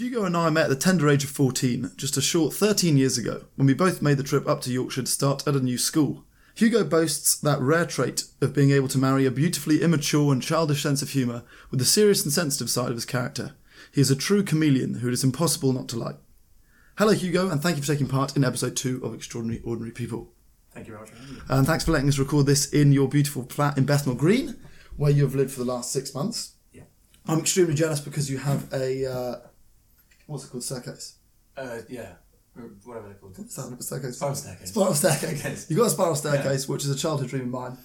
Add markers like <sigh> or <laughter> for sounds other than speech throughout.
Hugo and I met at the tender age of 14, just a short 13 years ago, when we both made the trip up to Yorkshire to start at a new school. Hugo boasts that rare trait of being able to marry a beautifully immature and childish sense of humour with the serious and sensitive side of his character. He is a true chameleon who it is impossible not to like. Hello, Hugo, and thank you for taking part in episode two of Extraordinary Ordinary People. Thank you very much for having me. And thanks for letting us record this in your beautiful flat in Bethnal Green, where you have lived for the last six months. Yeah. I'm extremely jealous because you have a uh, what's it called staircase. Uh, yeah, or whatever they're called. A staircase? Spiral staircase. Spiral staircase. <laughs> Staircase. You've got a spiral staircase, which is a childhood dream of mine.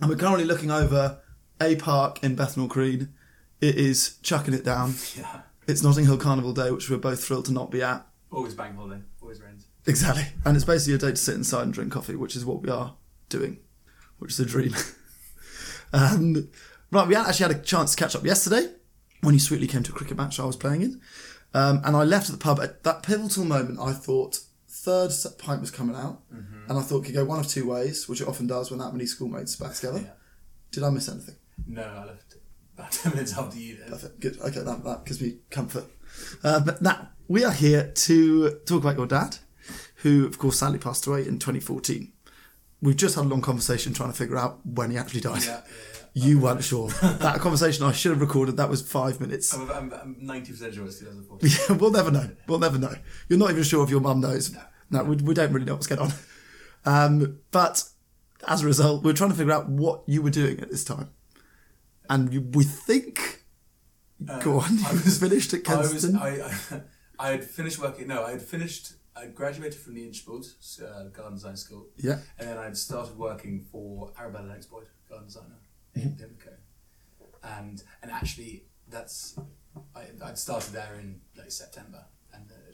And we're currently looking over a park in Bethnal Green. It is chucking it down. <laughs> Yeah. It's Notting Hill Carnival Day, which we're both thrilled to not be at. Always bank holiday. Always rains. Exactly. And it's basically a day to sit inside and drink coffee, which is what we are doing, which is a dream. <laughs> um, right, we actually had a chance to catch up yesterday when he sweetly came to a cricket match I was playing in. Um, and I left at the pub at that pivotal moment. I thought third pint was coming out, and I thought it could go one of two ways, which it often does when that many schoolmates are back together. Yeah. Did I miss anything? No, I left about <laughs> 10 minutes after you did. Perfect. Good. Okay, that, that gives me comfort. Uh, but now, we are here to talk about your dad, who, of course, sadly passed away in 2014. We've just had a long conversation trying to figure out when he actually died. Yeah, yeah, You weren't sure. that conversation I should have recorded, that was five minutes. I'm, I'm, I'm 90% sure it's 2014. <laughs> Yeah, we'll never know. We'll never know. You're not even sure if your mum knows. No, we, we don't really know what's going on. Um, but as a result, we're trying to figure out what you were doing at this time. And you, we think. go on, I you was finished at I was, Kensington. I, I, <laughs> I had finished working, no, I had finished, I graduated from the Inchbald uh, Garden Design School, yeah. and then I'd started working for Arabella Boyd, garden designer. In Pimlico. And, and actually, that's, I, I'd started there in like September, and uh,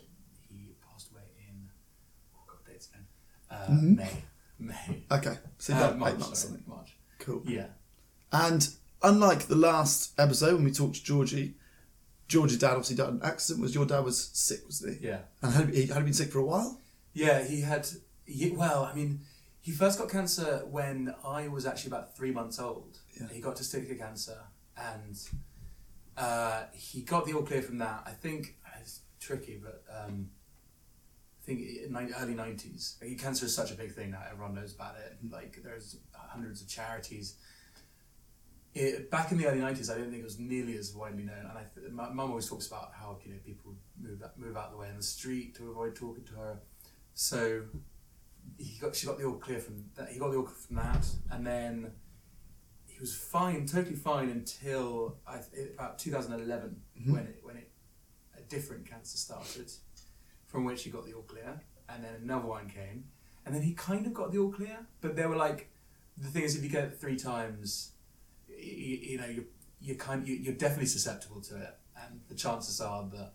he passed away in, oh god, dates again, uh, Mm-hmm. May. May. Okay. So Uh, done March, eight months. sorry. March. Cool. Yeah. And unlike the last episode when we talked to Georgie, Georgie's dad obviously died in an accident. Was your dad was sick, wasn't he? Yeah. And had he, had he been sick for a while? Yeah, he had. He, well, I mean, he first got cancer when I was actually about three months old. Yeah. He got testicular cancer, and uh, he got the all clear from that. I think it's tricky, but um, I think in the early nineties, cancer is such a big thing now. Everyone knows about it. Like there's hundreds of charities. It, back in the early nineties, I don't think it was nearly as widely known. And I, th- my mum always talks about how you know people move out, move out of the way in the street to avoid talking to her. So he got she got the all clear from that. He got the all clear from that, and then he was fine, totally fine until I, about 2011 when it when it a different cancer started, from which he got the all clear, and then another one came, and then he kind of got the all clear, but they were like, the thing is, if you get it three times, you, you know you you kind you, you're definitely susceptible to it, and the chances are that.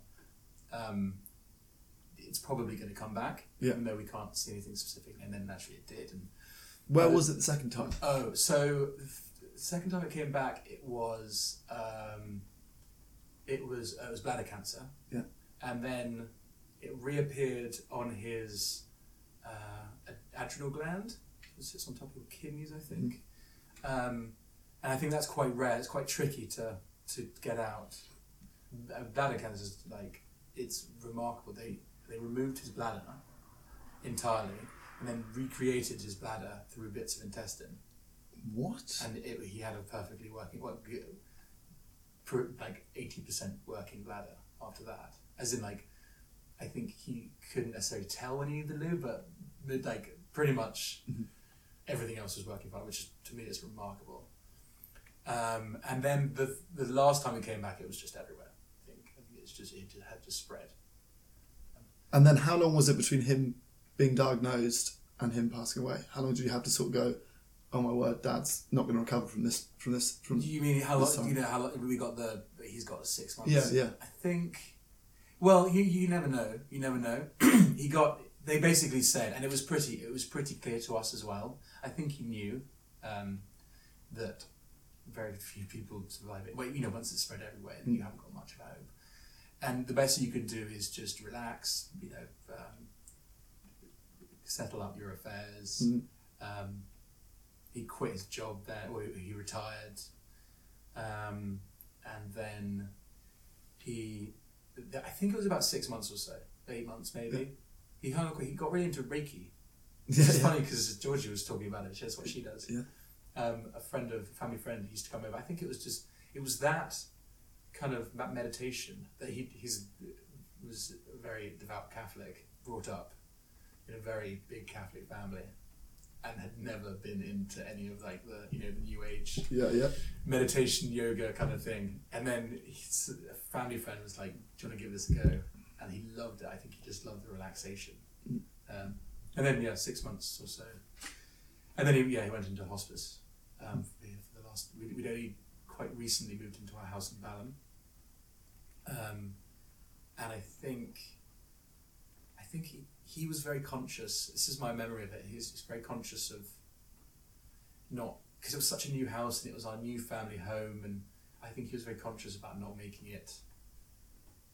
Um, it's probably going to come back, Yeah. even though we can't see anything specific. And then naturally it did. And Where was it the second time? oh, so the second time it came back, it was um, it was uh, it was bladder cancer. Yeah. And then it reappeared on his uh, adrenal gland. It sits on top of your kidneys, I think. Um, and I think that's quite rare. It's quite tricky to to get out. Bladder cancer is like it's remarkable. They they removed his bladder entirely and then recreated his bladder through bits of intestine, What? and it, he had a perfectly working, well, like eighty percent working bladder after that. As in, like, I think he couldn't necessarily tell when he needed the loo, but like pretty much everything else was working fine, which is, to me is remarkable. Um, and then the the last time he came back, it was just everywhere. I think, I think it's just it had just spread. And then how long was it between him being diagnosed and him passing away? How long did you have to sort of go, oh my word, dad's not going to recover from this, from this, from... Do you mean how long? time? You know how long we got the? He's got six months. Yeah, yeah. I think. Well, you you never know. You never know. <clears throat> he got. They basically said, and it was pretty. It was pretty clear to us as well. I think he knew um, that very few people survive it. Well, you know, once it's spread everywhere, Mm. you haven't got much of a hope. And the best you can do is just relax. You know, um, settle up your affairs. Mm. Um, he quit his job there, or he retired, um, and then he, I think it was about six months or so, eight months maybe. He hung. He got really into Reiki. <laughs> It's yeah. funny because Georgie was talking about it. That's what she does. Yeah. Um, a friend of family friend used to come over. I think it was just it was that kind of that meditation that he he's was a very devout Catholic, brought up in a very big Catholic family, and had never been into any of like the you know the New Age Yeah, yeah. meditation yoga kind of thing. And then his family friend was like, "Do you want to give this a go?" And he loved it. I think he just loved the relaxation. Um, and then yeah, six months or so, and then he yeah he went into hospice um, for, for the last. We'd, we'd only quite recently moved into our house in Balham, um, and I think. I think he, he was very conscious. This is my memory of it. He was very conscious of not because it was such a new house and it was our new family home, and I think he was very conscious about not making it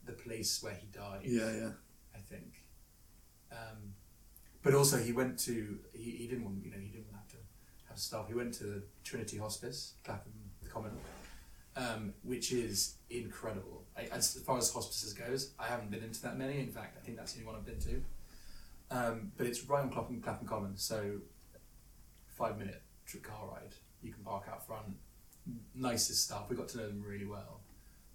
the place where he died. Yeah, yeah. I think. Um, but also, he went to he, he didn't want you know he didn't have to have staff. He went to Trinity Hospice, Clapham Common, um, which is incredible. I, as far as hospices goes, I haven't been into that many. In fact, I think that's the only one I've been to. Um, but it's right on Clapham, Clapham Common, so five minute car ride. You can park out front. Nicest staff. We got to know them really well.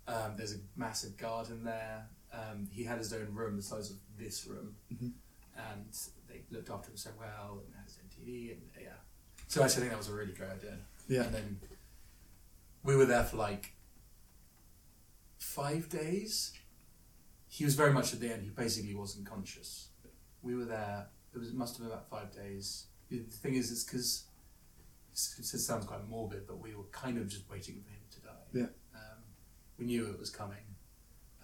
Um, there's a massive garden there. Um, he had his own room the size of this room, Mhm. and they looked after him so well and had his own TV and yeah. So actually, I think that was a really great idea. Yeah. And then we were there for like five days. He was very much at the end. He basically wasn't conscious. We were there. It was it must have been about five days. The thing is, it's because it sounds quite morbid, but we were kind of just waiting for him to die. Yeah. Um, we knew it was coming.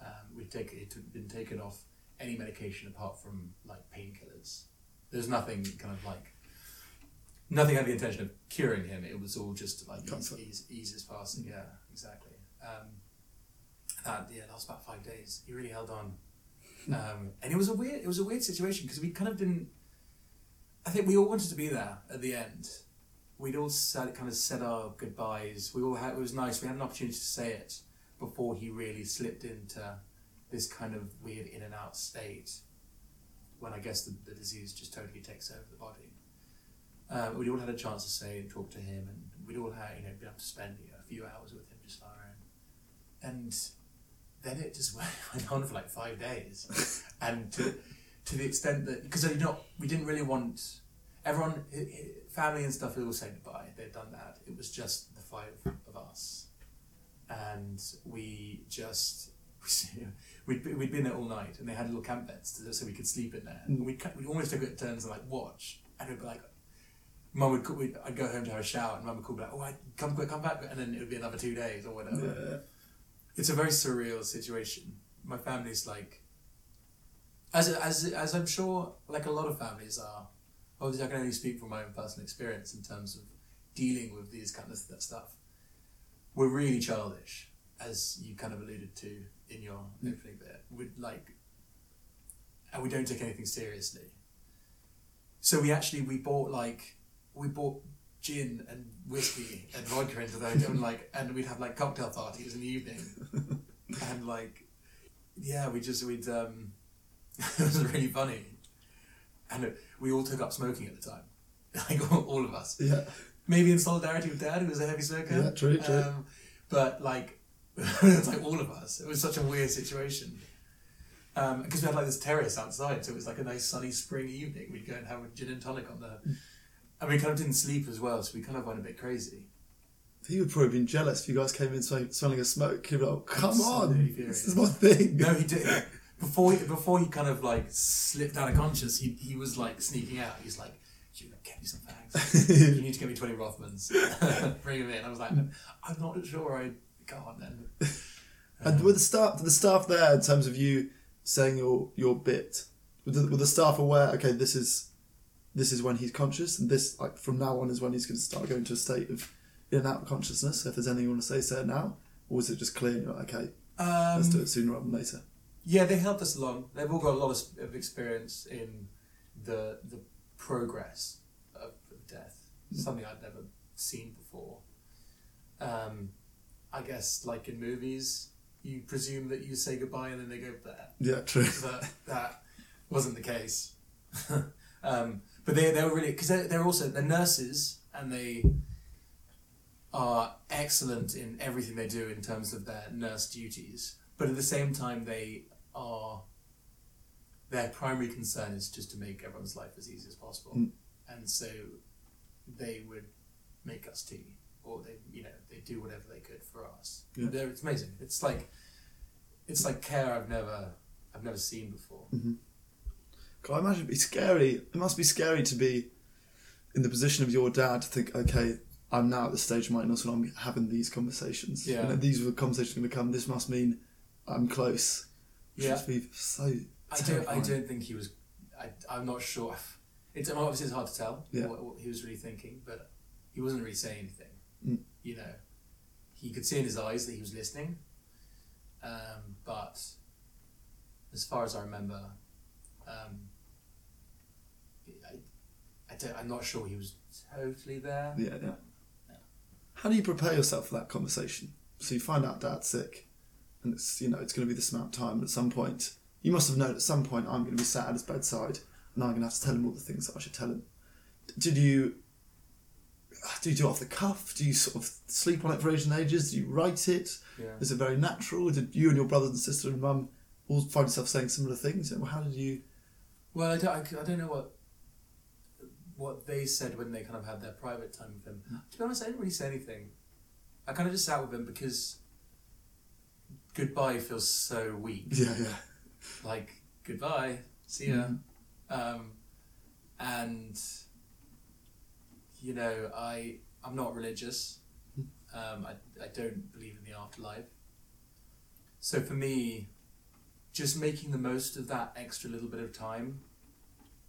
Um, we'd taken it had been taken off any medication apart from like painkillers. There's nothing kind of like nothing had the intention of curing him. It was all just like ease, ease, ease his passing. Yeah, exactly. Um, that yeah, that was about five days. He really held on, um, and it was a weird. It was a weird situation because we kind of didn't. I think we all wanted to be there at the end. We'd all said, kind of said our goodbyes. We all had. It was nice. We had an opportunity to say it before he really slipped into this kind of weird in and out state. When I guess the, the disease just totally takes over the body. Uh, we'd all had a chance to say and talk to him, and we'd all had you know been able to spend you know, a few hours with him just on. And then it just <laughs> went, on for like five days, and to to the extent that because you know we didn't really want everyone family and stuff had all said goodbye. They'd done that. It was just the five of us, and we just. <laughs> We'd, we'd been there all night and they had little camp beds to, so we could sleep in there. We'd, we'd almost took it turns and like watch and it'd be like, Mum would, I'd go home to have a shower and Mum would call back, oh, I, come quick, come back. And then it would be another two days or whatever. Yeah. It's a very surreal situation. My family's like, as, as, as I'm sure like a lot of families are, obviously I can only speak from my own personal experience in terms of dealing with these kind of st- stuff. We're really childish, as you kind of alluded to in your mm. opening bit. We'd like, and we don't take anything seriously. So we actually we bought like we bought gin and whiskey and vodka into the hotel, and like, and we'd have like cocktail parties in the evening, <laughs> and like, yeah, we just we'd um, <laughs> it was really funny, and we all took up smoking at the time, <laughs> like all, all of us Yeah. maybe in solidarity with dad who was a heavy smoker. Yeah, true, true. Um, but like, it was like all of us. It was such a weird situation. Because we had like this terrace outside, so it was like a nice sunny spring evening. We'd go and have a gin and tonic on the, and we kind of didn't sleep as well, so we kind of went a bit crazy. He would probably have been jealous if you guys came in smelling, a smoke. He'd be like, oh, come on, this is my thing. No, he did. Before he, before he kind of like slipped out of conscious, he, he was like sneaking out. He's like, "You get me some fags. you need to get me twenty Rothmans. <laughs> Bring them in." I was like, "I'm not sure I go on then." And were the staff, the staff there in terms of you saying your your bit? Were the, were the staff aware? Okay, this is this is when he's conscious, and this like from now on is when he's going to start going to a state of in and out of consciousness. So if there's anything you want to say, say it now, or is it just clear? You're like, okay, Um, let's do it sooner rather than later. Yeah, they helped us along. They've all got a lot of, of experience in the the progress of, of death. Something I'd never seen before. Um, I guess, like in movies, you presume that you say goodbye and then they go there. Yeah, true. But that wasn't the case. <laughs> um, but they, they were really because they're, they're also they're nurses and they are excellent in everything they do in terms of their nurse duties. But at the same time, they are their primary concern is just to make everyone's life as easy as possible, Mm. and so they would make us tea, or they you know they do whatever they could for us. Yeah. They're, it's amazing. It's like it's like care I've never I've never seen before. God, I imagine it'd be scary. It must be scary to be in the position of your dad to think, okay, I'm now at the stage of my illness when I'm having these conversations. Yeah. Know, these are the conversations going to come. This must mean I'm close. Which Yeah. must be so I don't. I don't think he was. I, I'm not sure. It's obviously it's hard to tell Yeah. what, what he was really thinking, but he wasn't really saying anything. Mm. You know, he could see in his eyes that he was listening, um, but as far as I remember, um, I I'm not sure he was totally there. Yeah, yeah. Yeah. How do you prepare yourself for that conversation? So you find out dad's sick, and it's you know it's going to be this amount of time. At some point, you must have known at some point I'm going to be sat at his bedside, and I'm going to have to tell him all the things that I should tell him. Did you? Do you do it off the cuff? Do you sort of sleep on it for ages and ages? Do you write it? Yeah. Is it very natural? Did you and your brothers and sister and mum all find yourself saying similar things? How did you? Well, I don't, I don't know what what they said when they kind of had their private time with him. To be honest, I didn't really say anything. I kind of just sat with him because goodbye feels so weak. Yeah, yeah. Like goodbye, see ya, Mhm. um, and you know, I I'm not religious. Um, I I don't believe in the afterlife. So for me, just making the most of that extra little bit of time,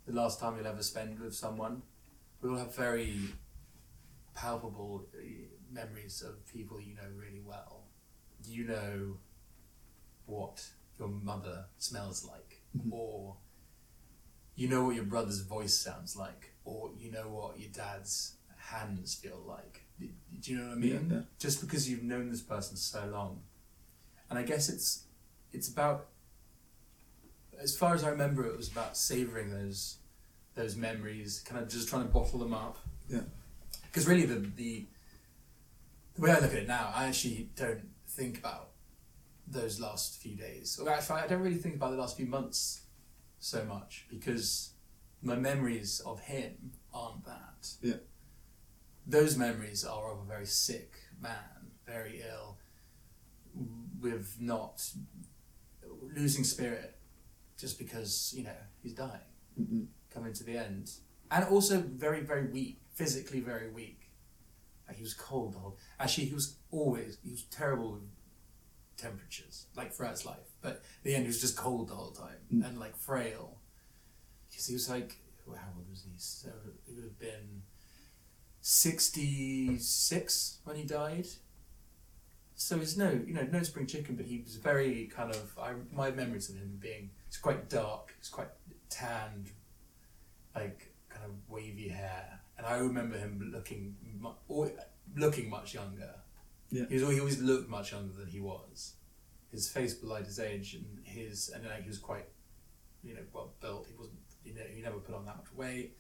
the last time you'll ever spend with someone, we all have very palpable uh, memories of people you know really well. You know what your mother smells like, Mhm. or you know what your brother's voice sounds like, or you know what your dad's hands feel like. Do do you know what I mean? Yeah, yeah. Just because you've known this person so long, and I guess it's it's about as far as I remember, it was about savoring those those memories, kind of just trying to bottle them up. Yeah. Because really, the, the the way I look at it now, I actually don't think about those last few days. Or actually, I don't really think about the last few months so much because my memories of him aren't that. Yeah. Those memories are of a very sick man, very ill, with not losing spirit just because you know he's dying Mm-mm. coming to the end, and also very very weak, physically very weak. Like he was cold the whole. Actually, he was always he was terrible with temperatures, like throughout his life. But the end, he was just cold the whole time Mm. and like frail. Because he was like, well, how old was he? So he would have been sixty six when he died. So he's no, you know, no spring chicken, but he was very kind of. I my memories of him being, it's quite dark, it's quite tanned, like kind of wavy hair, and I remember him looking, mu- looking much younger. Yeah. He was he always looked much younger than he was. His face belied his age, and his and like he was quite, you know, well built. He wasn't, you know, he never put on that much weight,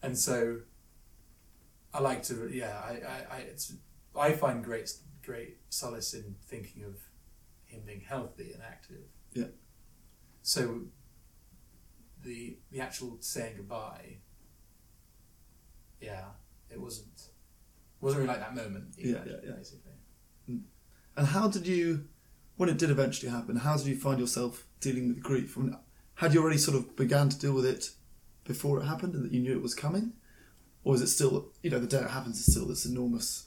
and so. I like to, yeah. I, I, I it's I find great great solace in thinking of him being healthy and active. Yeah. So the the actual saying goodbye, yeah, it wasn't wasn't really like that moment. Yeah, yeah, yeah. Basically. Hmm. And how did you, when it did eventually happen, how did you find yourself dealing with grief? I mean, had you already sort of began to deal with it before it happened and that you knew it was coming? Or is it still, you know, the day it happens is still this enormous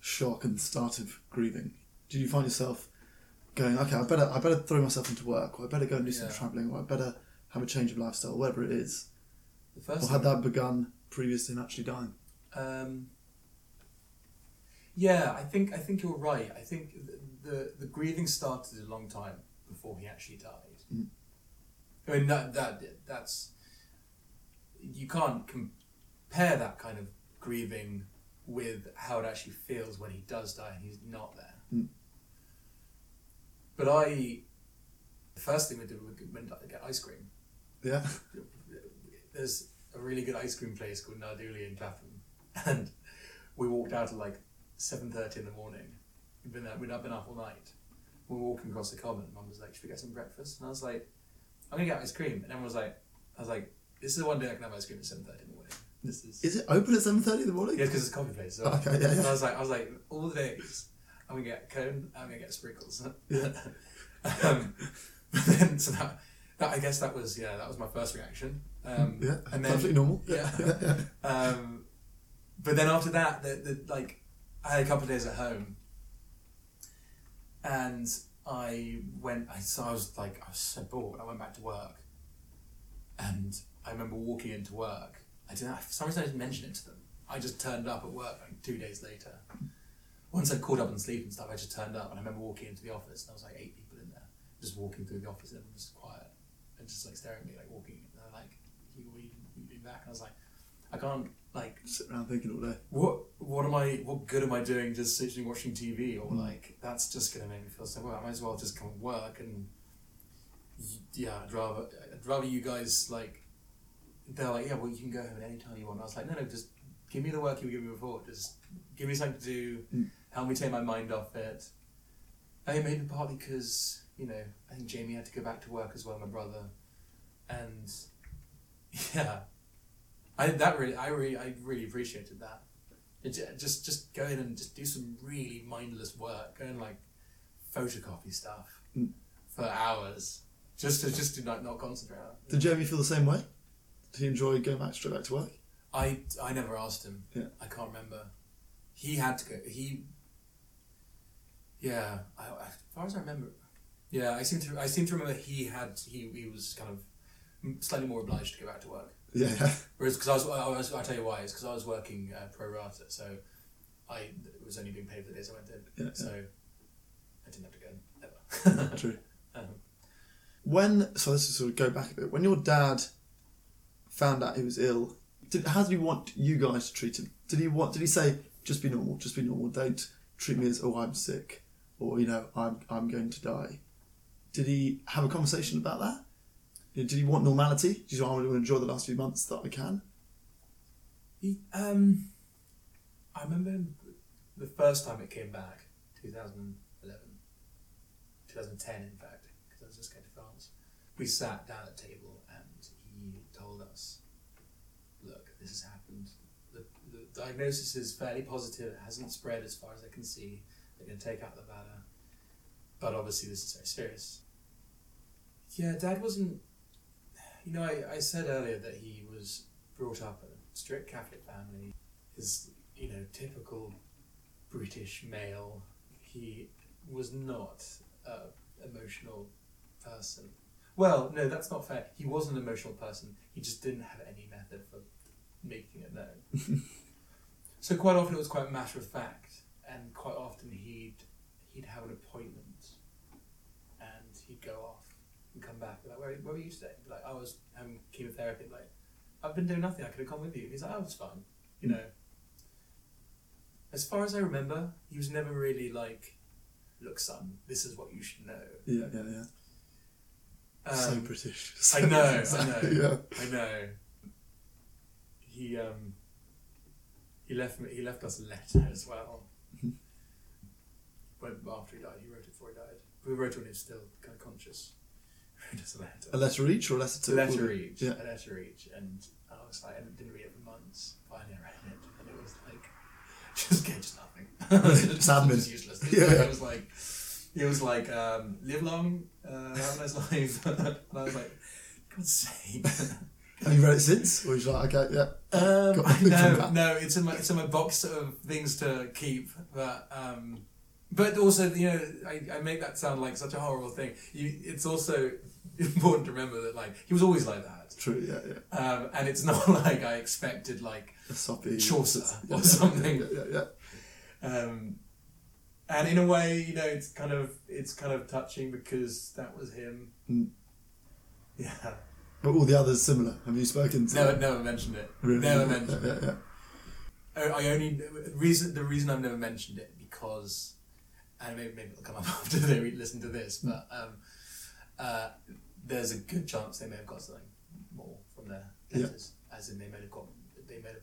shock and start of grieving? Did you find yourself going, okay, I better, I better throw myself into work, or I better go and do some Yeah. travelling, or I better have a change of lifestyle, whatever it is? The first Or had that begun previous to him actually dying? Um, yeah, I think I think you're right. I think the, the the grieving started a long time before he actually died. Mm. I mean that that that's you can't compare that kind of grieving with how it actually feels when he does die and he's not there. Mm. But I, the first thing we did was went to get ice cream. Yeah. There's a really good ice cream place called Nardulli in Clapham, and we walked out at like seven thirty in the morning. We'd been there, we'd been up all night. We were walking across the common. Mum was like, "Should we get some breakfast?" And I was like, "I'm gonna get ice cream." And everyone was like, "I was like, this is the one day I can have ice cream at seven thirty in the morning." This is Is it open at seven thirty in the morning? yeah, because it's a coffee place. So, Okay, yeah, yeah. so I was like, I was like, all the days, I'm gonna get a cone, I'm gonna get sprinkles. <laughs> Um, but then, so that, that, I guess that was, yeah, that was my first reaction. Um, Yeah. and then, Perfectly normal. Yeah. <laughs> yeah, yeah. um, but then after that, the, the, like, I had a couple of days at home, and I went. I so I was like, I was so bored. I went back to work, and I remember walking into work. I didn't. For some reason, I didn't mention it to them. I just turned up at work like two days later. Once I'd caught up on sleep and stuff, I just turned up, and I remember walking into the office, and there was like eight people in there, just walking through the office, and everyone was quiet, and just like staring at me, like walking, and they're like, "You, what are you, what are you back?" And I was like, "I can't like Sit around thinking all day. what what am I what good am I doing just sitting watching TV or hmm. like that's just gonna make me feel so well I might as well just come and work and yeah I'd rather I'd rather you guys like they're like yeah well you can go home at any time you want I was like no no just give me the work you were giving me before just give me something to do Mm. help me take my mind off it I think maybe partly because you know I think Jamie had to go back to work as well my brother and <laughs> yeah I that really, I really, I really appreciated that. It, just, just go in and just do some really mindless work. Go and like photocopy stuff Mm. for hours, just to just to not not concentrate. on. Did Jamie feel the same way? Did he enjoy going back straight back to work? I I never asked him. Yeah. I can't remember. He had to go. He. Yeah, I, I- as far as I remember, yeah, I seem to I seem to remember he had he he was kind of slightly more obliged to go back to work. Yeah, yeah. Whereas, because I was, I was, I'll tell you why. It's because I was working uh, pro rata, so I was only being paid for the days I went in. Yeah, so I didn't have to go in, ever. <laughs> True. <laughs> um, When so let's just sort of go back a bit. When your dad found out he was ill, did, how did he want you guys to treat him? Did he want? Did he say just be normal, just be normal, don't treat me as oh I'm sick, or you know I'm I'm going to die? Did he have a conversation about that? Did he want normality? Did he want to enjoy the last few months that I can? he, um, I remember the first time it came back, 2011, 2010 in fact, because I was just going to France. We sat down at table and he told us, look, this has happened. The, the diagnosis is fairly positive, it hasn't spread as far as I can see. They're going to take out the bladder. But obviously, this is very serious. Yeah, Dad wasn't. You know, I, I said earlier that he was brought up in a strict Catholic family. His, you know, typical British male. He was not an emotional person. Well, no, that's not fair. He was an emotional person. He just didn't have any method for making it known. <laughs> so quite often it was quite matter of fact, and quite often he'd he'd have an appointment, and he'd go off and come back. Like, where, where were you today? Like, I was having chemotherapy. Like, I've been doing nothing. I could have come with you. He's like, oh, was fine. You know. As far as I remember, he was never really like, look, son, this is what you should know. Yeah, yeah, yeah. so Um, British. I know, I So- <laughs> know. Yeah. I know. He um. He left me. He left us a letter as well. <laughs> When after he died, he wrote it before he died. We wrote it when he was still kind of conscious. <laughs> He wrote us a letter. A letter each or a letter a to letter each. Yeah. A letter each, and I was like, I didn't read it for months. Finally, I read it, and it was like, <laughs> just get just nothing. Admin. Just useless. It was, Yeah. like, it was like, it was like, um, live long, uh, have a nice life, and I was like, God's sake. Have you read it since? Or you like, okay, yeah. Um, no, no, it's in my it's in my box of things to keep. But um, but also you know I, I make that sound like such a horrible thing. You, it's also <laughs> important to remember that like he was always like that, True, yeah, yeah. um, and it's <laughs> not like I expected like A soppy. Chaucer yeah, or yeah, something. Yeah, yeah, yeah. um, and in a way you know it's kind of it's kind of touching because that was him. Mm. <laughs> Yeah, But all the others similar. Have you spoken to never never mentioned it. Really? Never mentioned yeah, it. yeah. I only reason the reason I've never mentioned it because and maybe maybe it'll come up <laughs> after they listen to this, but um, uh, there's a good chance they may have got something more from their Yeah. letters, as in they may have got they may have.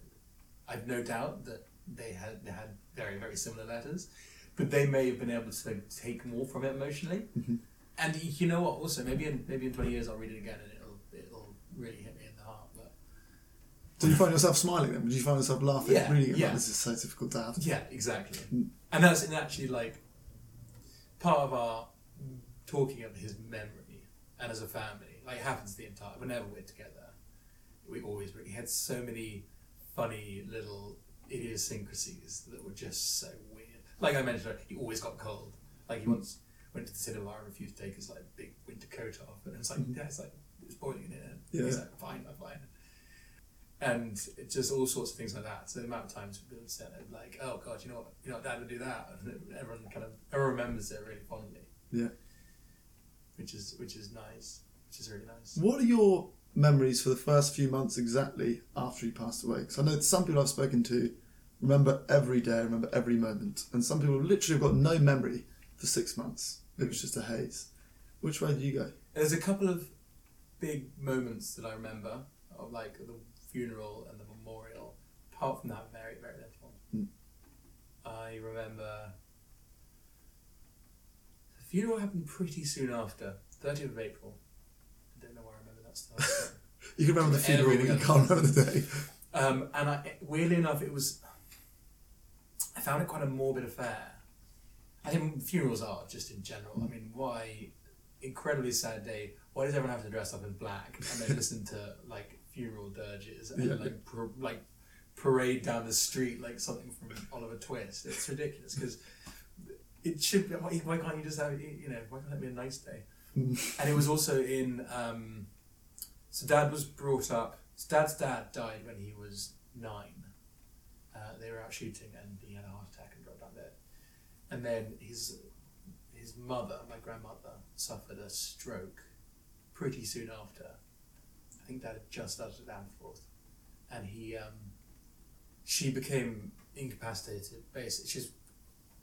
I've no doubt that they had they had very very similar letters, but they may have been able to take more from it emotionally. Mhm. And you know what? Also, maybe in maybe in twenty years I'll read it again and it'll it'll really hit me in the heart. But Did you find yourself smiling then? Did you find yourself laughing Yeah, reading it? yeah. Like, this is so difficult to have. Yeah, exactly. Mm. And that's and actually like part of our talking of his memory and as a family. Like it happens the entire whenever we're together, we always bring. he had so many funny little idiosyncrasies that were just so weird. Like I mentioned, he always got cold. Like he once went to the cinema and refused to take his like big winter coat off, and it was like yeah, it's like it's boiling in here. Yeah. He's like fine, I'm fine and it's just all sorts of things like that. So the amount of times we've been upset, like, oh god, you know what, you know, Dad would do that, and everyone kind of everyone remembers it really fondly. Yeah. which is which is nice, which is really nice. What are your memories for the first few months exactly after he passed away? Because I know some people I've spoken to remember every day, remember every moment, and some people literally have got no memory for six months. It was just a haze. Which way do you go? There's a couple of big moments that I remember of like the funeral and the memorial. Apart from that, very very little. Hmm. I remember the funeral happened pretty soon after, 30th of April. I don't know why I remember that stuff. <laughs> You can remember the funeral, but you can't remember the <laughs> day. Um, and I, weirdly enough, it was. I found it quite a morbid affair. I think funerals are just in general. I mean, why? Incredibly sad day. Why does everyone have to dress up in black and then listen to like funeral dirges and Yeah. like par- like parade down the street like something from Oliver Twist? It's ridiculous because it should. Be, why, why can't you just have? You know, why can't it be a nice day? <laughs> and it was also in. Um, so dad was brought up. So dad's dad died when he was nine. Uh, they were out shooting and he had a heart attack and dropped down dead. And then his his mother, my grandmother, suffered a stroke pretty soon after. I think dad had just started Ampleforth, and he um, she became incapacitated. Basically, she's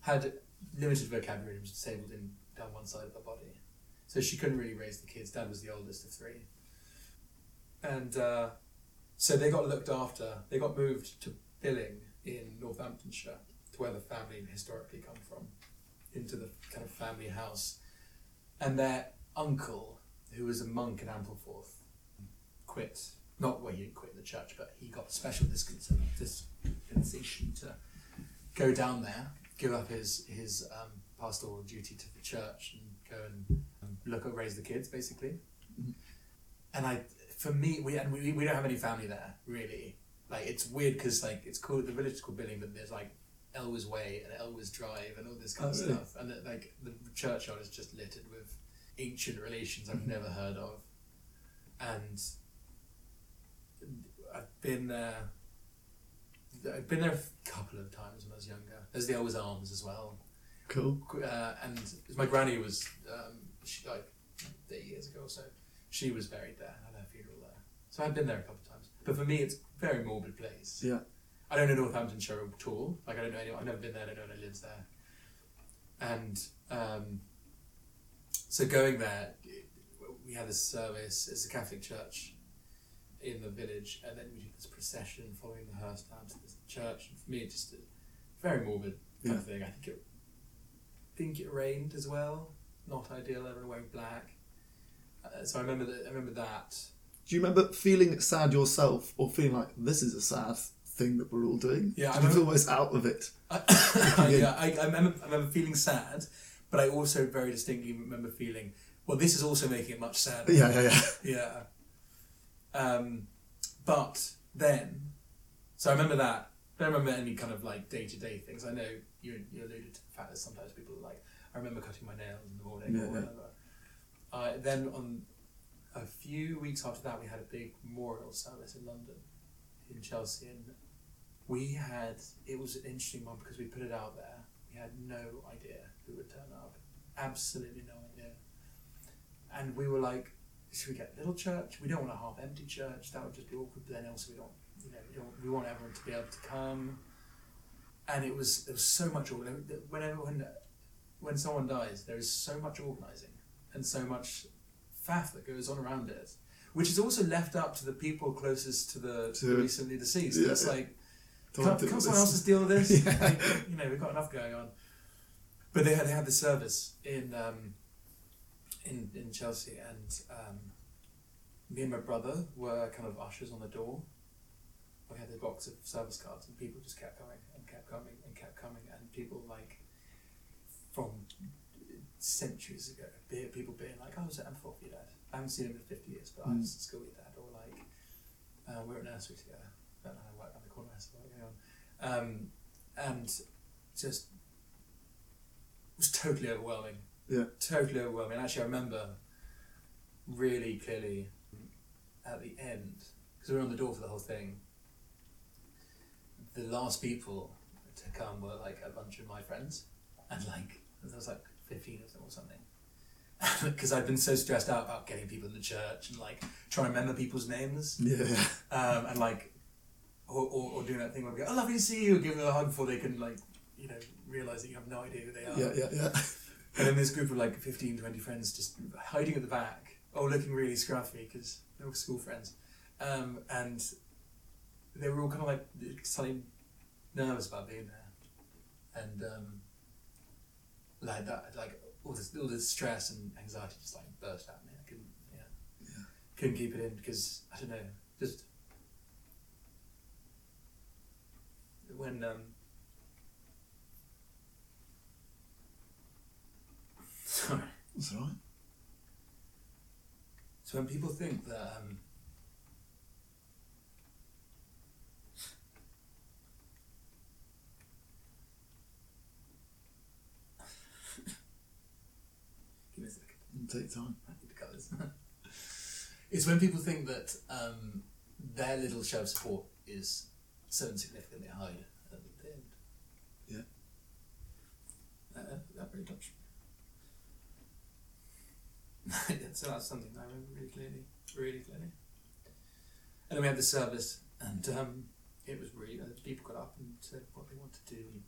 had limited vocabulary and was disabled in down one side of her body, so she couldn't really raise the kids. Dad was the oldest of three, and uh, so they got looked after. They got moved to Billing in Northamptonshire, to where the family historically come from, into the kind of family house, and their uncle, who was a monk at Ampleforth, quit. Not well, he didn't quit the church, but he got special dispens- dispensation to go down there, give up his his um, pastoral duty to the church, and go and um, look at raise the kids, basically. Mhm. And I, for me, we and we, we don't have any family there really. Like it's weird because like it's called the village is called Billing, but there's like Elwes Way and Elwes Drive and all this kind Oh, of really? stuff, and like the churchyard is just littered with ancient relations I've Mhm. never heard of, and I've been there. I've been there a couple of times when I was younger. There's the Elwes Arms as well, Cool. uh, and my granny was um, she died eight years ago or so. She was buried there and had her funeral there. So I've been there a couple of times. But for me, it's a very morbid place. Yeah. I don't know Northamptonshire at all. Like I don't know anyone. I've never been there. I don't know anyone who lives there. And um, so going there, we had this service. It's a Catholic church in the village, and then we did this procession following the hearse down to the church. And for me, it's just a very morbid kind of thing. I think it think it rained as well. Not ideal. Everyone wearing black. Uh, so I remember that. I remember that. Do you remember feeling sad yourself or feeling like this is a sad thing that we're all doing? Yeah, I feel always out of it? <coughs> I, yeah, I, I remember. I remember feeling sad, but I also very distinctly remember feeling. Well, this is also making it much sadder. Yeah, yeah, yeah. Yeah. Um, but then, so I remember that. I don't remember any kind of like day to day things. I know you, you alluded to the fact that sometimes people are like, I remember cutting my nails in the morning Yeah, or yeah. whatever. Uh, then on a few weeks after that, we had a big memorial service in London, in Chelsea, and we had it was an interesting one because we put it out there. We had no idea who would turn up, absolutely no idea, and we were like, should we get a little church? We don't want a half empty church. That would just be awkward. But then also we don't, you know, we don't. We want everyone to be able to come. And it was it was so much. all- When when someone dies, there is so much organising and so much faff that goes on around it, which is also left up to the people closest to the, to the recently deceased. yeah, it's yeah. like, Don't can't, can't someone else just deal with this? <laughs> Yeah. Like, you know, we've got enough going on. But they had they had the service in um, in in Chelsea, and um, me and my brother were kind of ushers on the door. We had the box of service cards, and people just kept coming and kept coming and kept coming, and people like from centuries ago, people being like, "Oh, I was at Ampleforth your dad. I haven't seen him in fifty years, but I was at school with dad," or like, uh, "We were at nursery together." I Don't know what around the corner. I suppose, going on, um, and just was totally overwhelming. Yeah. Totally overwhelming. Actually, I remember really clearly at the end because we were on the door for the whole thing. The last people to come were like a bunch of my friends, and like there was like fifteen of them or something. <laughs> Because I'd been so stressed out about getting people in the church and like trying to remember people's names Yeah, um, and like, or, or, or doing that thing where we go, "Oh, lovely to see you," give them a hug before they can like, you know, realize that you have no idea who they are. yeah, yeah, yeah. And then this group of like 15, 20 friends just hiding at the back, or looking really scruffy because they were school friends, um, and they were all kind of like slightly nervous about being there, and um, like that, like all this, all this stress and anxiety just like burst out of me. I couldn't, yeah, Yeah. couldn't keep it in because I don't know, just when um. Sorry. That's all right. So when people think that um, give me a second. Take time. I need to cut this. it's when people think that um, their little show of support is so insignificant they hide at the end. Yeah. Uh, that really touched so <laughs> that's something I remember really clearly, really clearly. And then we had the service, and um, it was really uh, people got up and said what they wanted to do. And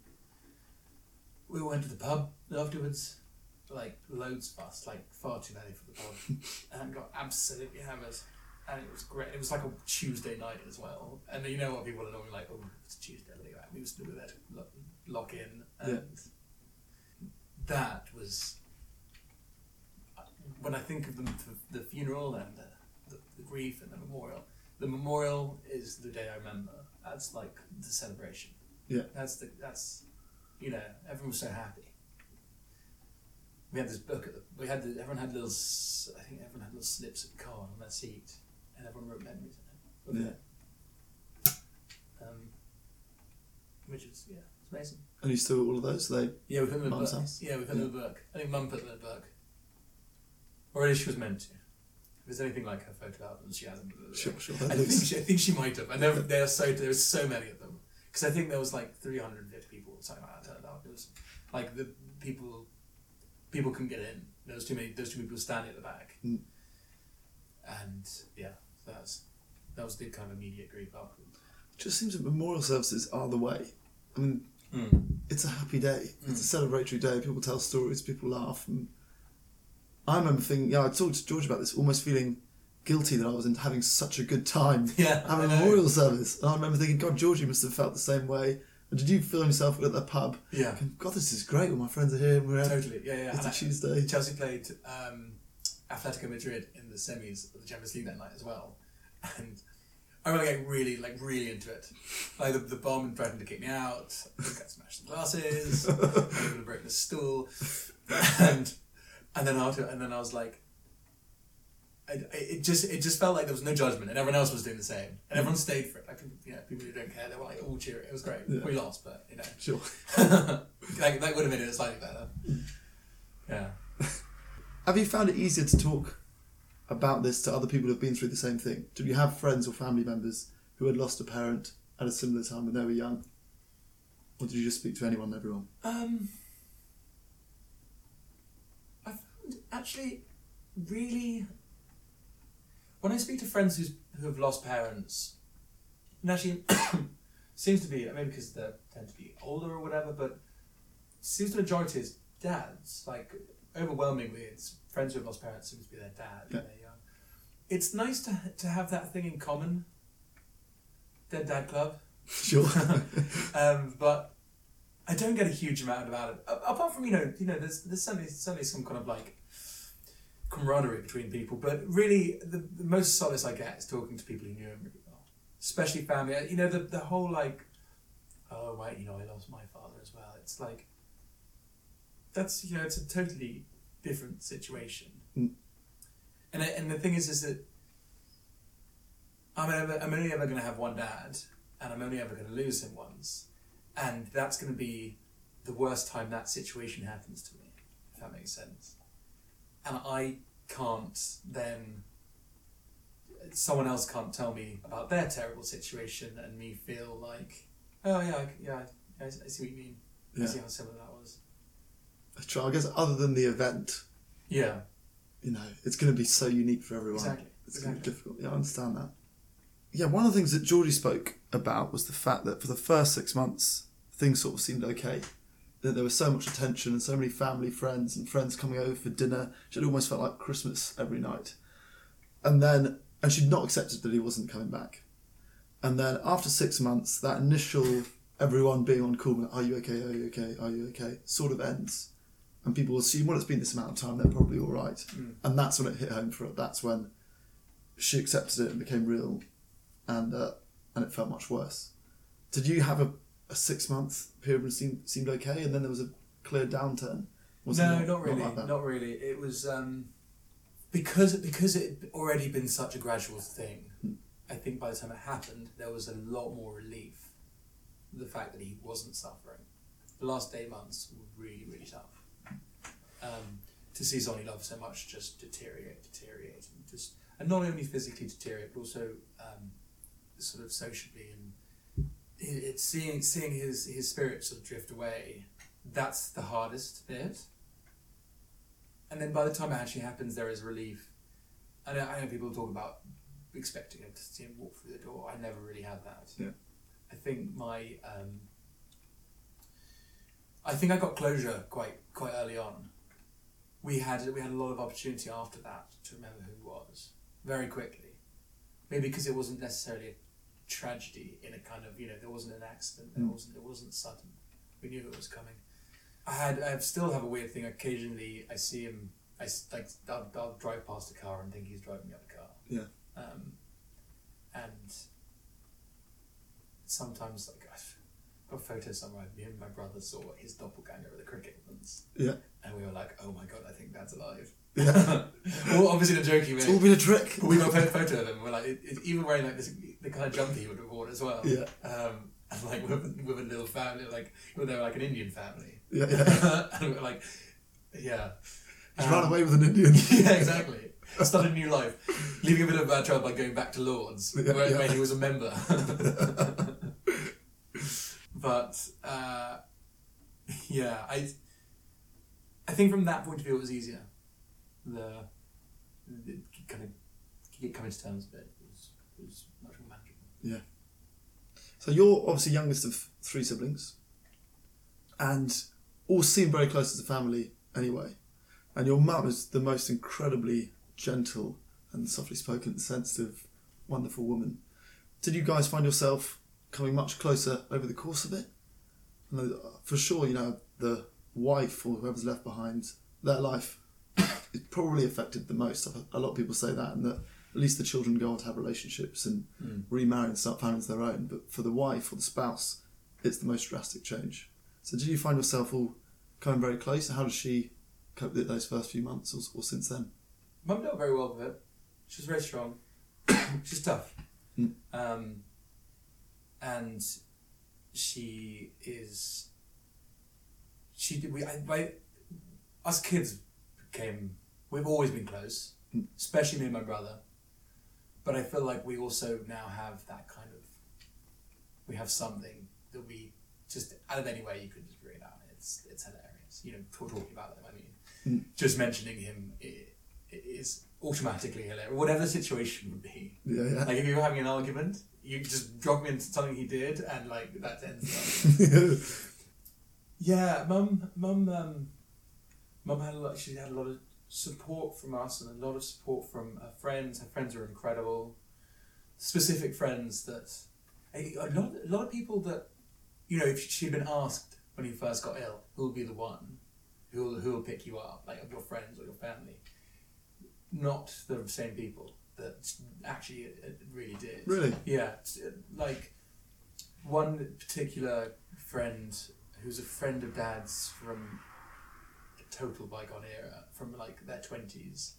we went to the pub afterwards, like loads of us, like far too many for the pub, <laughs> and got absolutely hammered. And it was great. It was like a Tuesday night as well. And you know what people are normally like, oh, it's Tuesday, look at that. We used to do that, lock, lock in. And that was, when I think of the, the, the funeral and the, the, the grief and the memorial, the memorial is the day I remember. That's like the celebration. Yeah. That's the, that's, you know, everyone was so happy. We had this book at the, we had the, everyone had little, I think everyone had little slips of card on their seat and everyone wrote memories in it. Yeah. Um, which is, yeah, it's amazing. And you still all of those? They Yeah, we put them in the Mum's book. house? Yeah, we put them in the book. I think Mum put them in the book. Or at least she was meant to. If there's anything like her photo albums, she hasn't. put them in the sure, sure. I think she, I think she might have. And there, there are so there was so many of them because I think there was like 350 people or something like that turned up. It was like the people people couldn't get in. There was too many. Those two people standing at the back. Mm. And yeah, that's that was the kind of immediate grief afterwards. just seems that memorial services are the way. I mean, it's a happy day. It's a celebratory day. People tell stories. People laugh. And I remember thinking, yeah, I talked to George about this, almost feeling guilty that I was in having such a good time <laughs> Yeah, having a memorial service. And I remember thinking, God, George, you must have felt the same way. And did you feel yourself at the pub? Yeah, Thinking, God, this is great. All my friends are here. And we're totally. Yeah, yeah. It's And a I- Tuesday. Chelsea played um, Atletico Madrid in the semis of the Champions League that night as well, and I remember getting really, like, really into it. Like the, the barman threatened to kick me out. I think I smashed the glasses. I was going to break the stool, <laughs> and and then after, and then I was like. I, it just it just felt like there was no judgment and everyone else was doing the same and everyone stayed for it like you know people who don't care they were like all cheering it was great Yeah. we lost but you know Sure. <laughs> like, that would have made it slightly better yeah <laughs> Have you found it easier to talk about this to other people who've been through the same thing? Did you have friends or family members who had lost a parent at a similar time when they were young? Or did you just speak to anyone and everyone? Um, I found actually really when I speak to friends who's, who have lost parents, and actually <coughs> seems to be maybe because they tend to be older or whatever, but seems the majority is dads. Like overwhelmingly, it's friends who have lost parents seems to be their dad Yeah. they're young. It's nice to to have that thing in common. Dead Dad Club. Sure. <laughs> um, but I don't get a huge amount about it. Apart from you know, you know, there's there's certainly certainly some kind of like camaraderie between people. But really, the, the most solace I get is talking to people who knew him really well, especially family. You know, the the whole like, oh right, you know, I lost my father as well. It's like that's you know, it's a totally different situation. Mm. And I, and the thing is, is that I'm ever, I'm only ever going to have one dad, and I'm only ever going to lose him once, and that's going to be the worst time that situation happens to me, if that makes sense. And I can't then. Someone else can't tell me about their terrible situation and me feel like, oh yeah, I, yeah, I, I see what you mean. I Yeah. see how similar that was. Sure, I guess other than the event, Yeah, you know, it's going to be so unique for everyone. exactly. It's going to be difficult. Yeah, I understand that. Yeah, one of the things that Geordie spoke about was the fact that for the first six months, things sort of seemed okay. That there was so much attention and so many family, friends, and friends coming over for dinner. It almost felt like Christmas every night. And then, and she'd not accepted that he wasn't coming back. And then after six months, that initial everyone being on call, are you okay? Are you okay? Are you okay? Sort of ends. And people assume, well, it's been this amount of time, they're probably all right. Mm. And that's when it hit home for her. That's when she accepted it and became real, and uh, and it felt much worse. Did you have a, a six month period seemed seemed okay, and then there was a clear downturn? It no, not, really, like not really. It was um, because because it had already been such a gradual thing. Hmm. I think by the time it happened, there was a lot more relief. The fact that he wasn't suffering. The last eight months were really, really tough. Um, to see someone you love so much just deteriorate, deteriorate, and just and not only physically deteriorate, but also um, sort of socially and it's seeing seeing his his spirit sort of drift away. That's the hardest bit. And then by the time it actually happens, there is relief. I know, I know people talk about expecting him to see him walk through the door. I never really had that. Yeah. I think my um, I think I got closure quite quite early on. We had we had a lot of opportunity after that to remember who he was very quickly. Maybe because it wasn't necessarily a tragedy in a kind of you know there wasn't an accident there Mm. wasn't it wasn't sudden. We knew it was coming. I had I still have a weird thing. Occasionally I see him. i like I'll, I'll drive past a car and think he's driving the other car. Yeah. Um, and sometimes like I've got photos somewhere. Me and my brother saw his doppelganger at the cricket once. Yeah. And we were like, oh my god, I think Dad's alive. Yeah. <laughs> well, obviously in a joking It's way. all been a trick. But we got a photo of him. We're like, it, it, even wearing like this, the kind of jumper he would have worn as well. Yeah. Um, <laughs> and like with, with a little family, like well, they were like an Indian family. Yeah, <laughs> yeah. and we're like, yeah. He's Um, run away with an Indian. yeah, exactly. Started a new life, leaving a bit of bad trouble by going back to Lords, Yeah, where, yeah. where he was a member. but uh, yeah, I I think from that point of view, it was easier. The, the kind of coming to terms with it was was much more manageable. Yeah. So you're obviously youngest of three siblings, and all seem very close as a family anyway. And your mum is the most incredibly gentle and softly spoken, sensitive, wonderful woman. Did you guys find yourself coming much closer over the course of it? Uh, For sure, you know the wife or whoever's left behind, their life is probably affected the most. A lot of people say that, and that at least the children go on to have relationships and remarry and start families of their own. But for the wife or the spouse, it's the most drastic change. So did you find yourself all coming very close? How did she cope with it those first few months or, or since then? Mum dealt very well with it. She was very strong. <coughs> She's tough. Mm. Um, and she is. She did. We, I, I, us kids became. We've always been close, especially me and my brother. But I feel like we also now have that kind of. We have something that we just out of any way you could just bring it out. It's it's hilarious. You know, talking about them. I mean, just mentioning him i i is automatically hilarious. Whatever the situation would be. Yeah, yeah. Like if you were having an argument, you just drop me into something he did, and like that ends. Up. <laughs> yeah, mum, mum. Um, Mum had a lot. She had a lot of support from us and a lot of support from her friends. Her friends were incredible. Specific friends that a lot, a lot of people that you know, if she'd been asked when you first got ill, who will be the one who will, who will pick you up, like of your friends or your family, not the same people that actually it, it really did. Really? Yeah, uh, like one particular friend who's a friend of dad's from total bygone era, from like their twenties,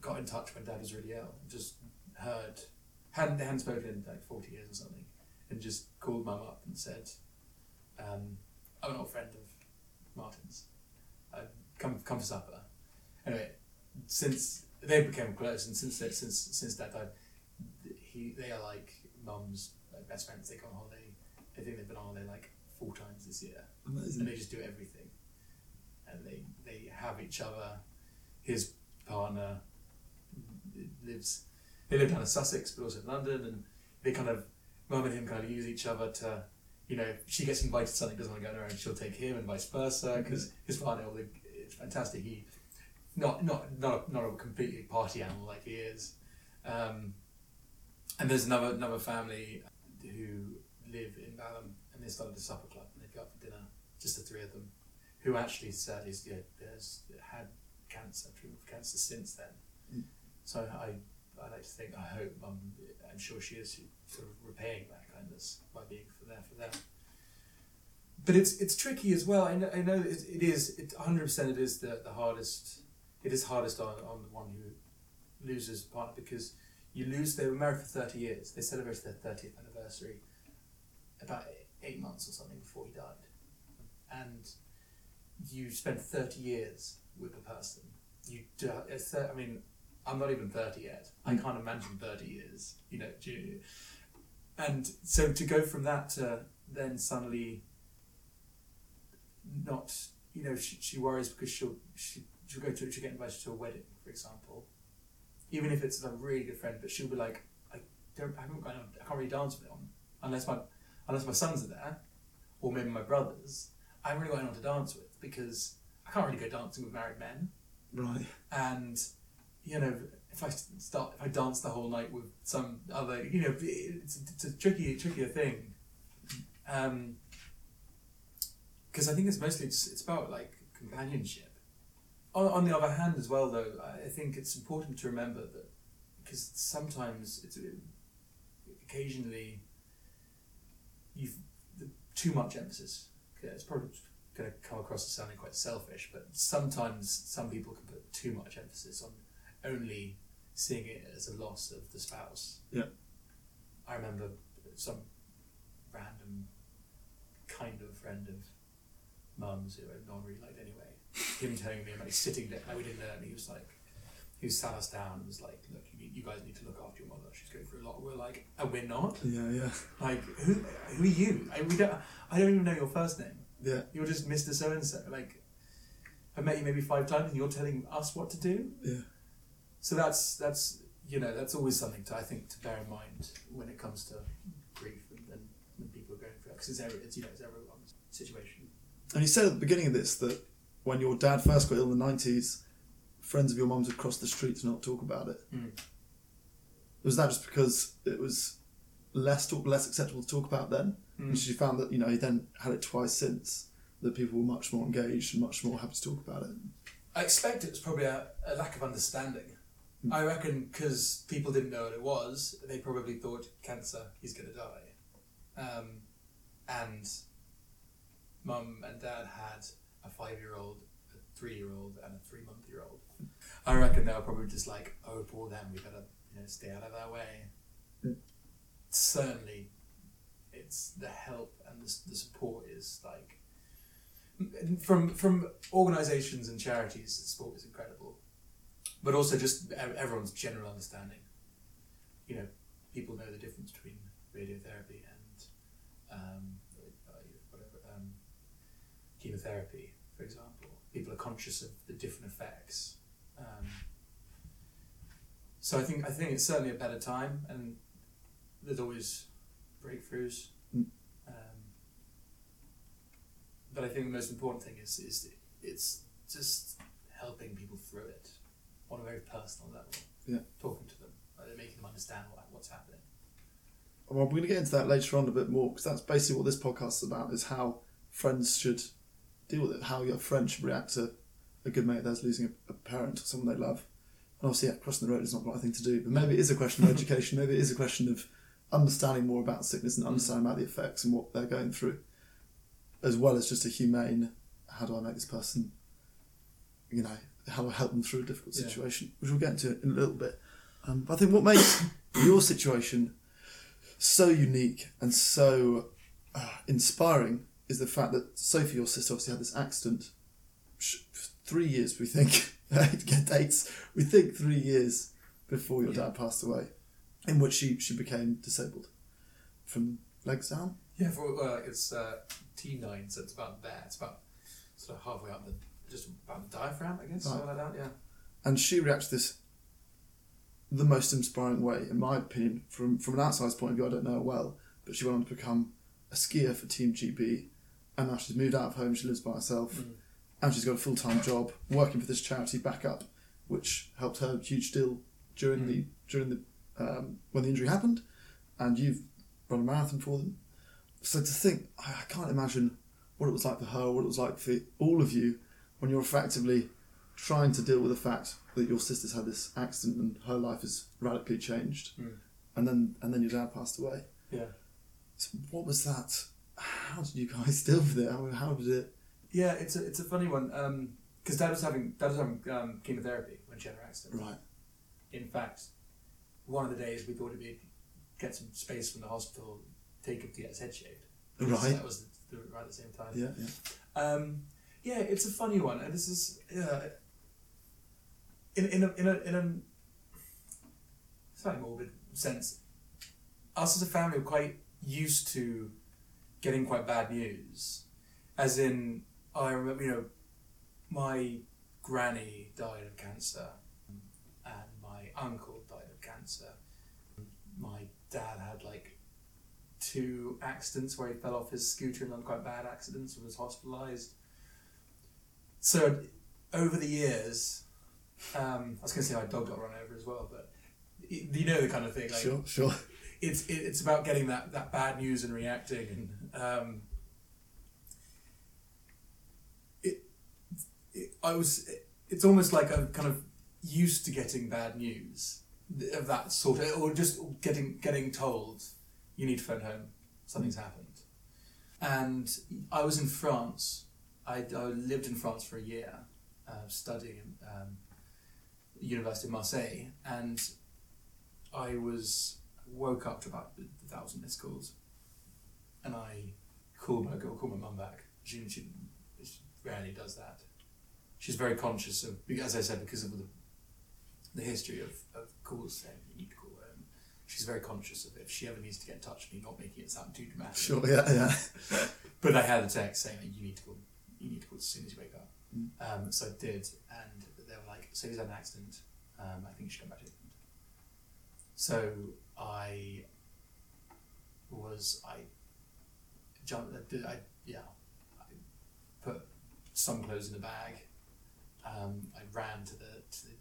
got in touch when dad was really ill. Just heard hadn't hadn't spoken in like forty years or something, and just called mum up and said, um, "I'm an old friend of Martin's. Uh, come come for supper." Anyway, since they became close, and since they, since since that died, he they are like mum's like, best friends. They go on holiday. I think they've been on holiday like four times this year, and they just do everything. And they they have each other. His partner lives. They live down in Sussex, but also in London, and they kind of mum and him kind of use each other to. You know, if she gets invited to something, doesn't want to go there, and she'll take him, and vice versa. Because his partner, it's fantastic. He not not not a, not a completely party animal like he is. Um, and there's another another family who live in Balham, and they started a supper club, and they go out for dinner, just the three of them, who actually sadly has, has had cancer, treatment for cancer since then. Mm. So I I like to think I hope um, I'm sure she is sort of repaying that kindness by being for there for them. But it's it's tricky as well. I know, I know it, it is it hundred percent it is the, the hardest it is hardest on, on the one who loses a partner because you lose they were married for 30 years they celebrated their 30th anniversary about eight months or something before he died and you spend 30 years with a person. You do, it's, i mean i'm not even 30 yet. I Mm. can't imagine 30 years you know you- and so to go from that to then suddenly not you know she, she worries because she'll she, she'll go to she'll get invited to a wedding for example. Even if it's a really good friend but she'll be like I don't I haven't I can't really dance with him unless my unless my sons are there or maybe my brothers. I haven't really got anyone to dance with because I can't really go dancing with married men. Right. and you know if I start if I dance the whole night with some other you know it's, it's a tricky trickier thing. Um because I think it's mostly just, it's about like companionship. On, on the other hand as well though I I think it's important to remember that because sometimes it's occasionally you've too much emphasis. Okay, it's probably going to come across as sounding quite selfish, but sometimes some people can put too much emphasis on only seeing it as a loss of the spouse. Yeah. I remember some random kind of friend of mum's who no one really liked anyway. Him telling me like sitting there, like we didn't know, and he was like, he sat us down and was like, "Look, you, you guys need to look after your mother. She's going through a lot." We're like, "And we're not." Yeah, yeah, Like, who, who are you? I, we don't, I don't even know your first name. Yeah, You're just Mr. So and so. Like, I met you maybe five times, and you're telling us what to do. yeah. So that's that's you know that's always something to I think to bear in mind when it comes to grief and, and when people are going through it because it's every, it's you know it's everyone's situation. And you said at the beginning of this that when your dad first got ill in the nineties, friends of your mum's would cross the street to not talk about it. Mm. Was that just because it was less talk, less acceptable to talk about then? Mm. And she found that you know he then had it twice since that people were much more engaged and much more happy to talk about it. I expect it was probably a, a lack of understanding. Mm. I reckon because people didn't know what it was, they probably thought cancer, he's going to die. Um, and mum and dad had a five year old, a three year old, and a three month year old. I reckon they were probably just like, oh, poor them, we better you know, stay out of their way. Mm. Certainly, it's the help and the, the support is like from from organisations and charities, the support is incredible, but also just everyone's general understanding. You know, people know the difference between radiotherapy and um, whatever um, chemotherapy, for example. People are conscious of the different effects. Um, so I think I think it's certainly a better time, and there's always breakthroughs. Mm. Um, but I think the most important thing is is it's just helping people through it on a very personal level. Yeah. Talking to them, like, making them understand what, what's happening. Well, we're going to get into that later on a bit more because that's basically what this podcast is about: is how friends should deal with it, how your friend should react to a good mate that's losing a, a parent or someone they love. And obviously, yeah, crossing the road is not the right thing to do, but maybe it is a question of education. Maybe it is a question of understanding more about sickness and understanding about the effects and what they're going through, as well as just a humane. How do I make this person, you know, how do I help them through a difficult Yeah. situation, which we'll get into in a little bit. Um, but I think what makes <coughs> your situation so unique and so uh, inspiring is the fact that Sophie, your sister, obviously had this accident. Sh- three years, we think. <laughs> get dates. We think three years before your Yeah. dad passed away, in which she, she became disabled from legs down. Yeah, for uh, it's uh, T nine, so it's about there. It's about sort of halfway up the just about the diaphragm, I guess, Right. something like that. Yeah. and she reacts to this the most inspiring way, in my opinion, from from an outsider's point of view. I don't know her well, but she went on to become a skier for Team GB, and now she's moved out of home. She lives by herself, Mm. and she's got a full time job working for this charity Backup, which helped her a huge deal during the during the um, when the injury happened, and you've run a marathon for them. So to think, I, I can't imagine what it was like for her, what it was like for all of you, when you're effectively trying to deal with the fact that your sister's had this accident and her life has radically changed, Mm. and then and then your dad passed away. Yeah. So what was that? How did you guys <laughs> deal with it? How, how did it? Yeah, it's a it's a funny one because dad was having dad was having um, chemotherapy when she had her accident. Right. In fact, one of the days we thought it'd be get some space from the hospital, take him to get his head shaved. Right. that was the, the, right at the same time. Yeah. Yeah. Um, yeah, it's a funny one, and this is yeah, in in a in a in a slightly morbid sense. Us as a family are quite used to getting quite bad news, as in I remember you know my granny died of cancer, and my uncle cancer. My dad had like two accidents where he fell off his scooter and done quite bad accidents and was hospitalised. So over the years, um, I was going to say my dog got run over as well, but you know the kind of thing. Like Sure. Sure. it's it's about getting that, that bad news and reacting and um, it, it I was it's almost like I'm kind of used to getting bad news of that sort or just getting getting told you need to phone home. Something's happened. And I was in France. I, I lived in France for a year uh, studying um, University of Marseille and I was woke up to about a thousand missed calls, and I called my girl, called my mum back. She, she, she rarely does that. She's very conscious of, as I said, because of the, the history of, of calls saying you need to call home. She's very conscious of it. If she ever needs to get in touch with me, not making it sound too dramatic. Sure. Yeah. Yeah. <laughs> But I had a text saying that you need to call. You need to call as soon as you wake up. Mm. Um, so I did, and they were like, "So he's had an accident. Um, I think you should come back to England." So I was I jumped. I did I yeah. I put some clothes in a bag. Um, I ran to the to the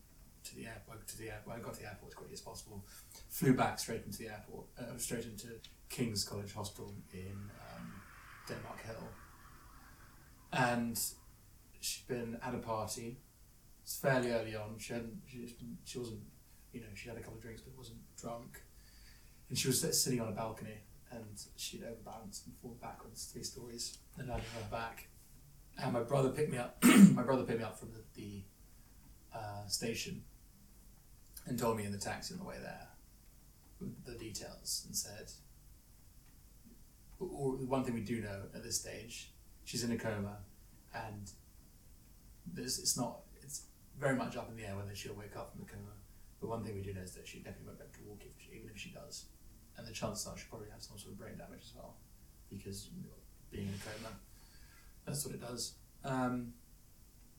to the airport to the airport. I got to the airport as quickly as possible. Flew back straight into the airport. Uh, straight into King's College Hospital in um, Denmark Hill. And she'd been at a party. It's fairly early on. She hadn't. She, she wasn't. You know, she had a couple of drinks, but wasn't drunk. And she was sitting on a balcony, and she'd overbalanced and fallen backwards three stories, and landed on her back. And my brother picked me up. <clears throat> my brother picked me up from the, the uh, station, and told me in the taxi on the way there the details, and said, one thing we do know at this stage, she's in a coma, and there's, it's not. It's very much up in the air whether she'll wake up from the coma. But one thing we do know is that she definitely won't be able to walk if she, even if she does, and the chances are she'll probably have some sort of brain damage as well, because being in a coma, that's what it does. Um,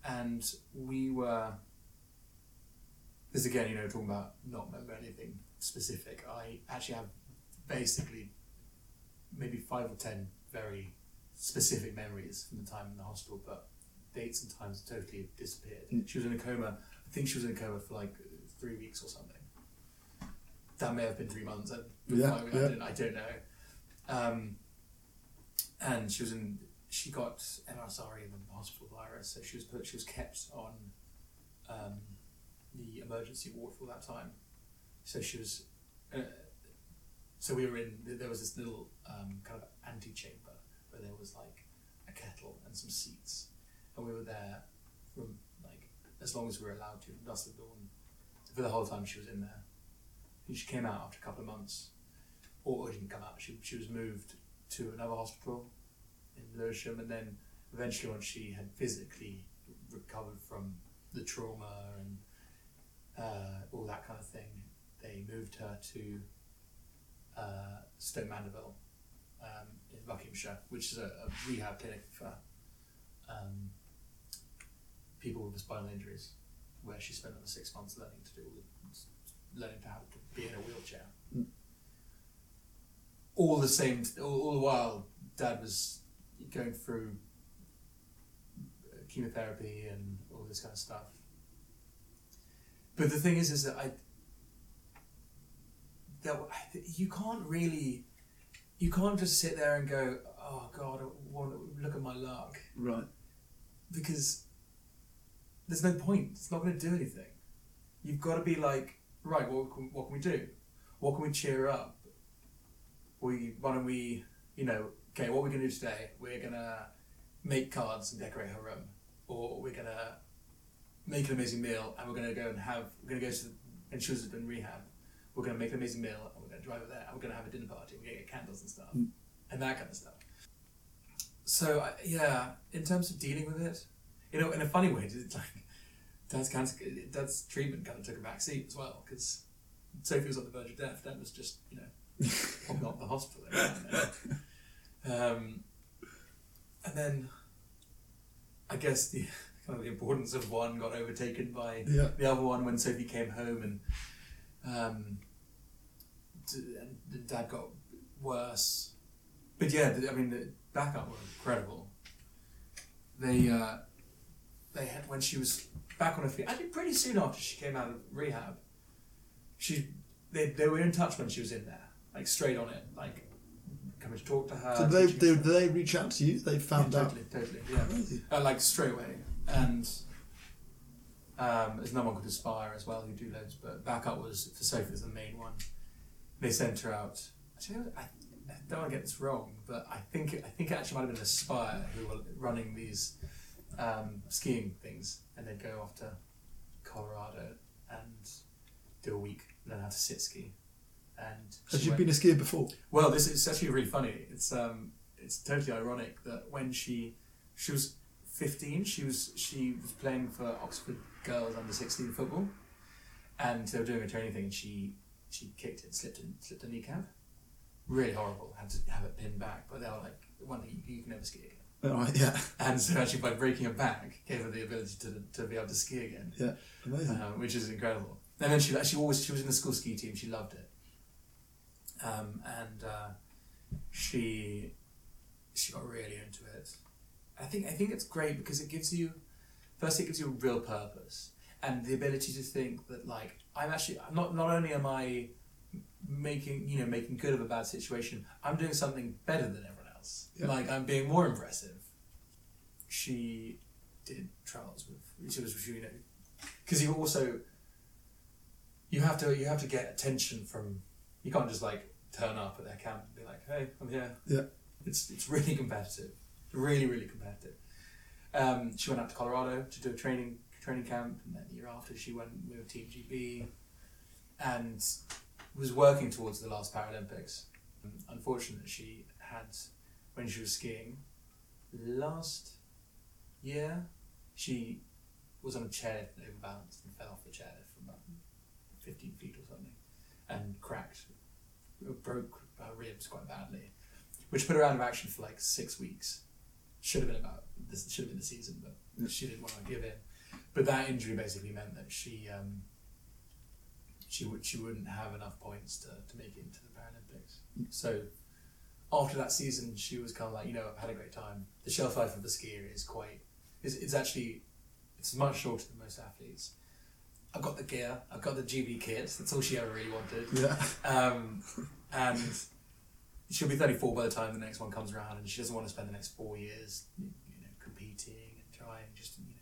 and we were. This again, you know, talking about not remember anything specific. I actually have basically maybe five or ten very specific memories from the time in the hospital, but dates and times totally disappeared. Mm. She was in a coma. I think she was in a coma for like three weeks or something. That may have been three months. I, Yeah, I, I, yeah. don't, I don't know. Um, and she was in. She got MRSA in the hospital virus, so she was put. She was kept on um, the emergency ward for that time. So she was. Uh, so we were in. There was this little um, kind of antechamber where there was like a kettle and some seats, and we were there from like as long as we were allowed to from dusk till dawn. For the whole time she was in there. And she came out after a couple of months, or didn't come out. She she was moved to another hospital in Lewisham, and then eventually, once she had physically recovered from the trauma and uh, all that kind of thing, they moved her to uh, Mandeville um, in Buckinghamshire, which is a, a rehab clinic for um, people with spinal injuries, where she spent another six months learning to do all the, learning to how to be in a wheelchair. Mm. All the same, all, all the while, Dad was going through chemotherapy and all this kind of stuff. But the thing is, is that I that you can't really, you can't just sit there and go, oh God, I want to look at my luck Right. because there's no point. It's not going to do anything. You've got to be like, right, what can, what can we do? What can we cheer up? We why don't we, you know, okay, what we're going to do today? We're going to make cards and decorate her room, or we're going to make an amazing meal, and we're going to go and have we're going to go to the, and she was in rehab. We're going to make an amazing meal, and we're going to drive her there, and we're going to have a dinner party. We're going to get candles and stuff, Mm. and that kind of stuff. So I, yeah, in terms of dealing with it, you know, in a funny way, <laughs> it's like dad's cancer, dad's treatment kind of took a back seat as well because Sophie was on the verge of death. Dad was just, you know, popping up the <laughs> hospital. every now and then. Um, and then, I guess the kind of the importance of one got overtaken by Yeah. the other one when Sophie came home and um, d- and Dad got worse. But yeah, I mean, the backup were incredible. They uh, they had when she was back on her feet. Actually, pretty soon after she came out of rehab, she they, they were in touch when she was in there, like straight on it, like coming to talk to her. Did they, they, did they reach out to you? They found yeah, out. totally, totally, yeah Crazy. uh, like straight away. And um, there's no one called Aspire as well who do loads, but backup was for Sophie was the main one. They sent her out. Actually, I, I don't want to get this wrong, but I think I think it actually might have been Aspire who were running these um, skiing things, and they'd go off to Colorado and do a week, learn how to sit ski. And Had she you went- been a skier before? well, this is actually really funny. It's um, it's totally ironic that when she she was fifteen, she was she was playing for Oxford girls under sixteen football, and they were doing a training thing, and she she kicked it, slipped and slipped a kneecap. Really horrible. Had to have it pinned back, but they were like, "One, you, you can never ski again." All right. Yeah. <laughs> And so actually, by breaking her back, gave her the ability to to be able to ski again Yeah. Amazing. um, which is incredible. And then she she always she was in the school ski team. She loved it, um, and uh, she she got really into it. I think I think it's great because it gives you first it gives you a real purpose and the ability to think that like I'm actually I'm not not only am I making you know making good of a bad situation I'm doing something better than everyone else Yeah. like I'm being more impressive she did trials with she was you know because you also you have to you have to get attention from you can't just like turn up at their camp and be like hey I'm here Yeah. it's it's really competitive really really competitive um, she went out to Colorado to do a training training camp and then the year after she went with Team GB and was working towards the last Paralympics Um, unfortunately she had when she was skiing last year she was on a chairlift and overbalanced and fell off the chairlift from about 15 feet or something and cracked, broke her ribs quite badly, which put her out of action for like six weeks. Should have been about this should have been the season, but she didn't want to give in. But that injury basically meant that she um, she would she wouldn't have enough points to, to make it into the Paralympics. So after that season, she was kind of like, you know, I've had a great time. The shelf life of the skier is quite It's, it's actually it's much shorter than most athletes. I've got the gear. I've got the GB kit. That's all she ever really wanted. Yeah. Um, and she'll be 34 by the time the next one comes around, and she doesn't want to spend the next four years, you know, competing and trying just, you know.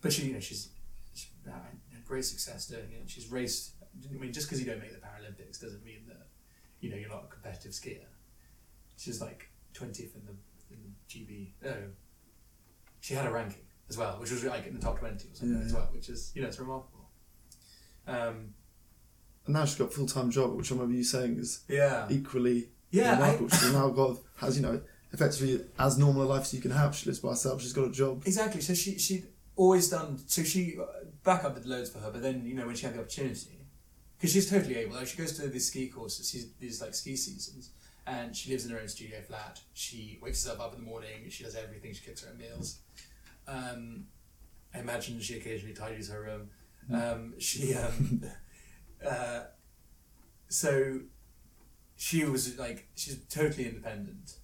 But she, you know, she's, she's had great success doing it. She's raced. I mean, just because you don't make the Paralympics doesn't mean that, you know, you're not a competitive skier. She's like 20th in the in the GB. No, she had a ranking as well, which was like in the top 20 or something Yeah, as well, which is, you know, it's remarkable. Um, And now she's got a full time job, which I remember you saying is yeah. equally Yeah, I-. She's now got has you know effectively as normal a life as you can have. She lives by herself. She's got a job. Exactly. So she she'd always done. So she uh, backup did loads for her, but then you know when she had the opportunity, because she's totally able. Like she goes to these ski courses, she's, these like ski seasons, and she lives in her own studio flat. She wakes herself up in the morning. She does everything. She cooks her own meals. Um, I imagine she occasionally tidies her room. Um, she um, <laughs> uh, so she was like she's totally independent.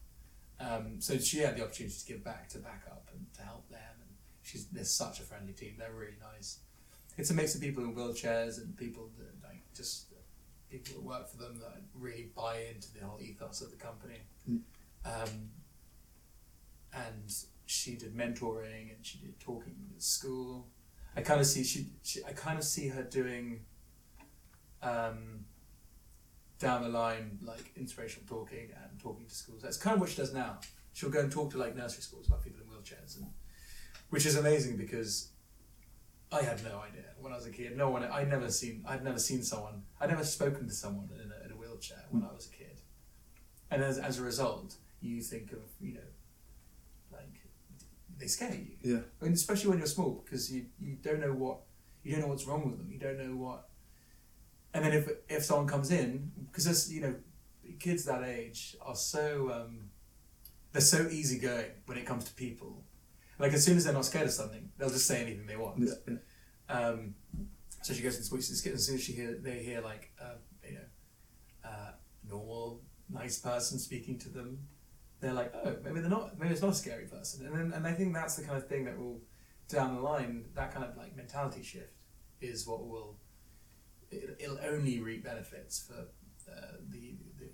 Um, so she had the opportunity to give back to back up and to help them. And she's they're such a friendly team. They're really nice. It's a mix of people in wheelchairs and people that like just people that work for them that really buy into the whole ethos of the company. Mm. Um, and she did mentoring and she did talking at school. I kind of see she, she I kind of see her doing um, down the line like inspirational talking and talking to schools. That's kind of what she does now. She'll go and talk to like nursery schools about people in wheelchairs, and which is amazing because I had no idea when I was a kid. No one, I'd never seen, I'd never seen someone, I'd never spoken to someone in a, in a wheelchair when I was a kid, and as as a result, you think of you know, like they scare you. Yeah. I mean, especially when you're small, because you, you don't know what you don't know what's wrong with them. You don't know what. And then if if someone comes in, because you know, kids that age are so um, they're so easygoing when it comes to people. Like as soon as they're not scared of something, they'll just say anything they want. Yeah. Um, so she goes into. As soon as she hear they hear like uh, you know, uh, normal nice person speaking to them, they're like, oh, maybe they're not. Maybe it's not a scary person. And then, and I think that's the kind of thing that will down the line. That kind of like mentality shift is what will. It, it'll only reap benefits for uh, the, the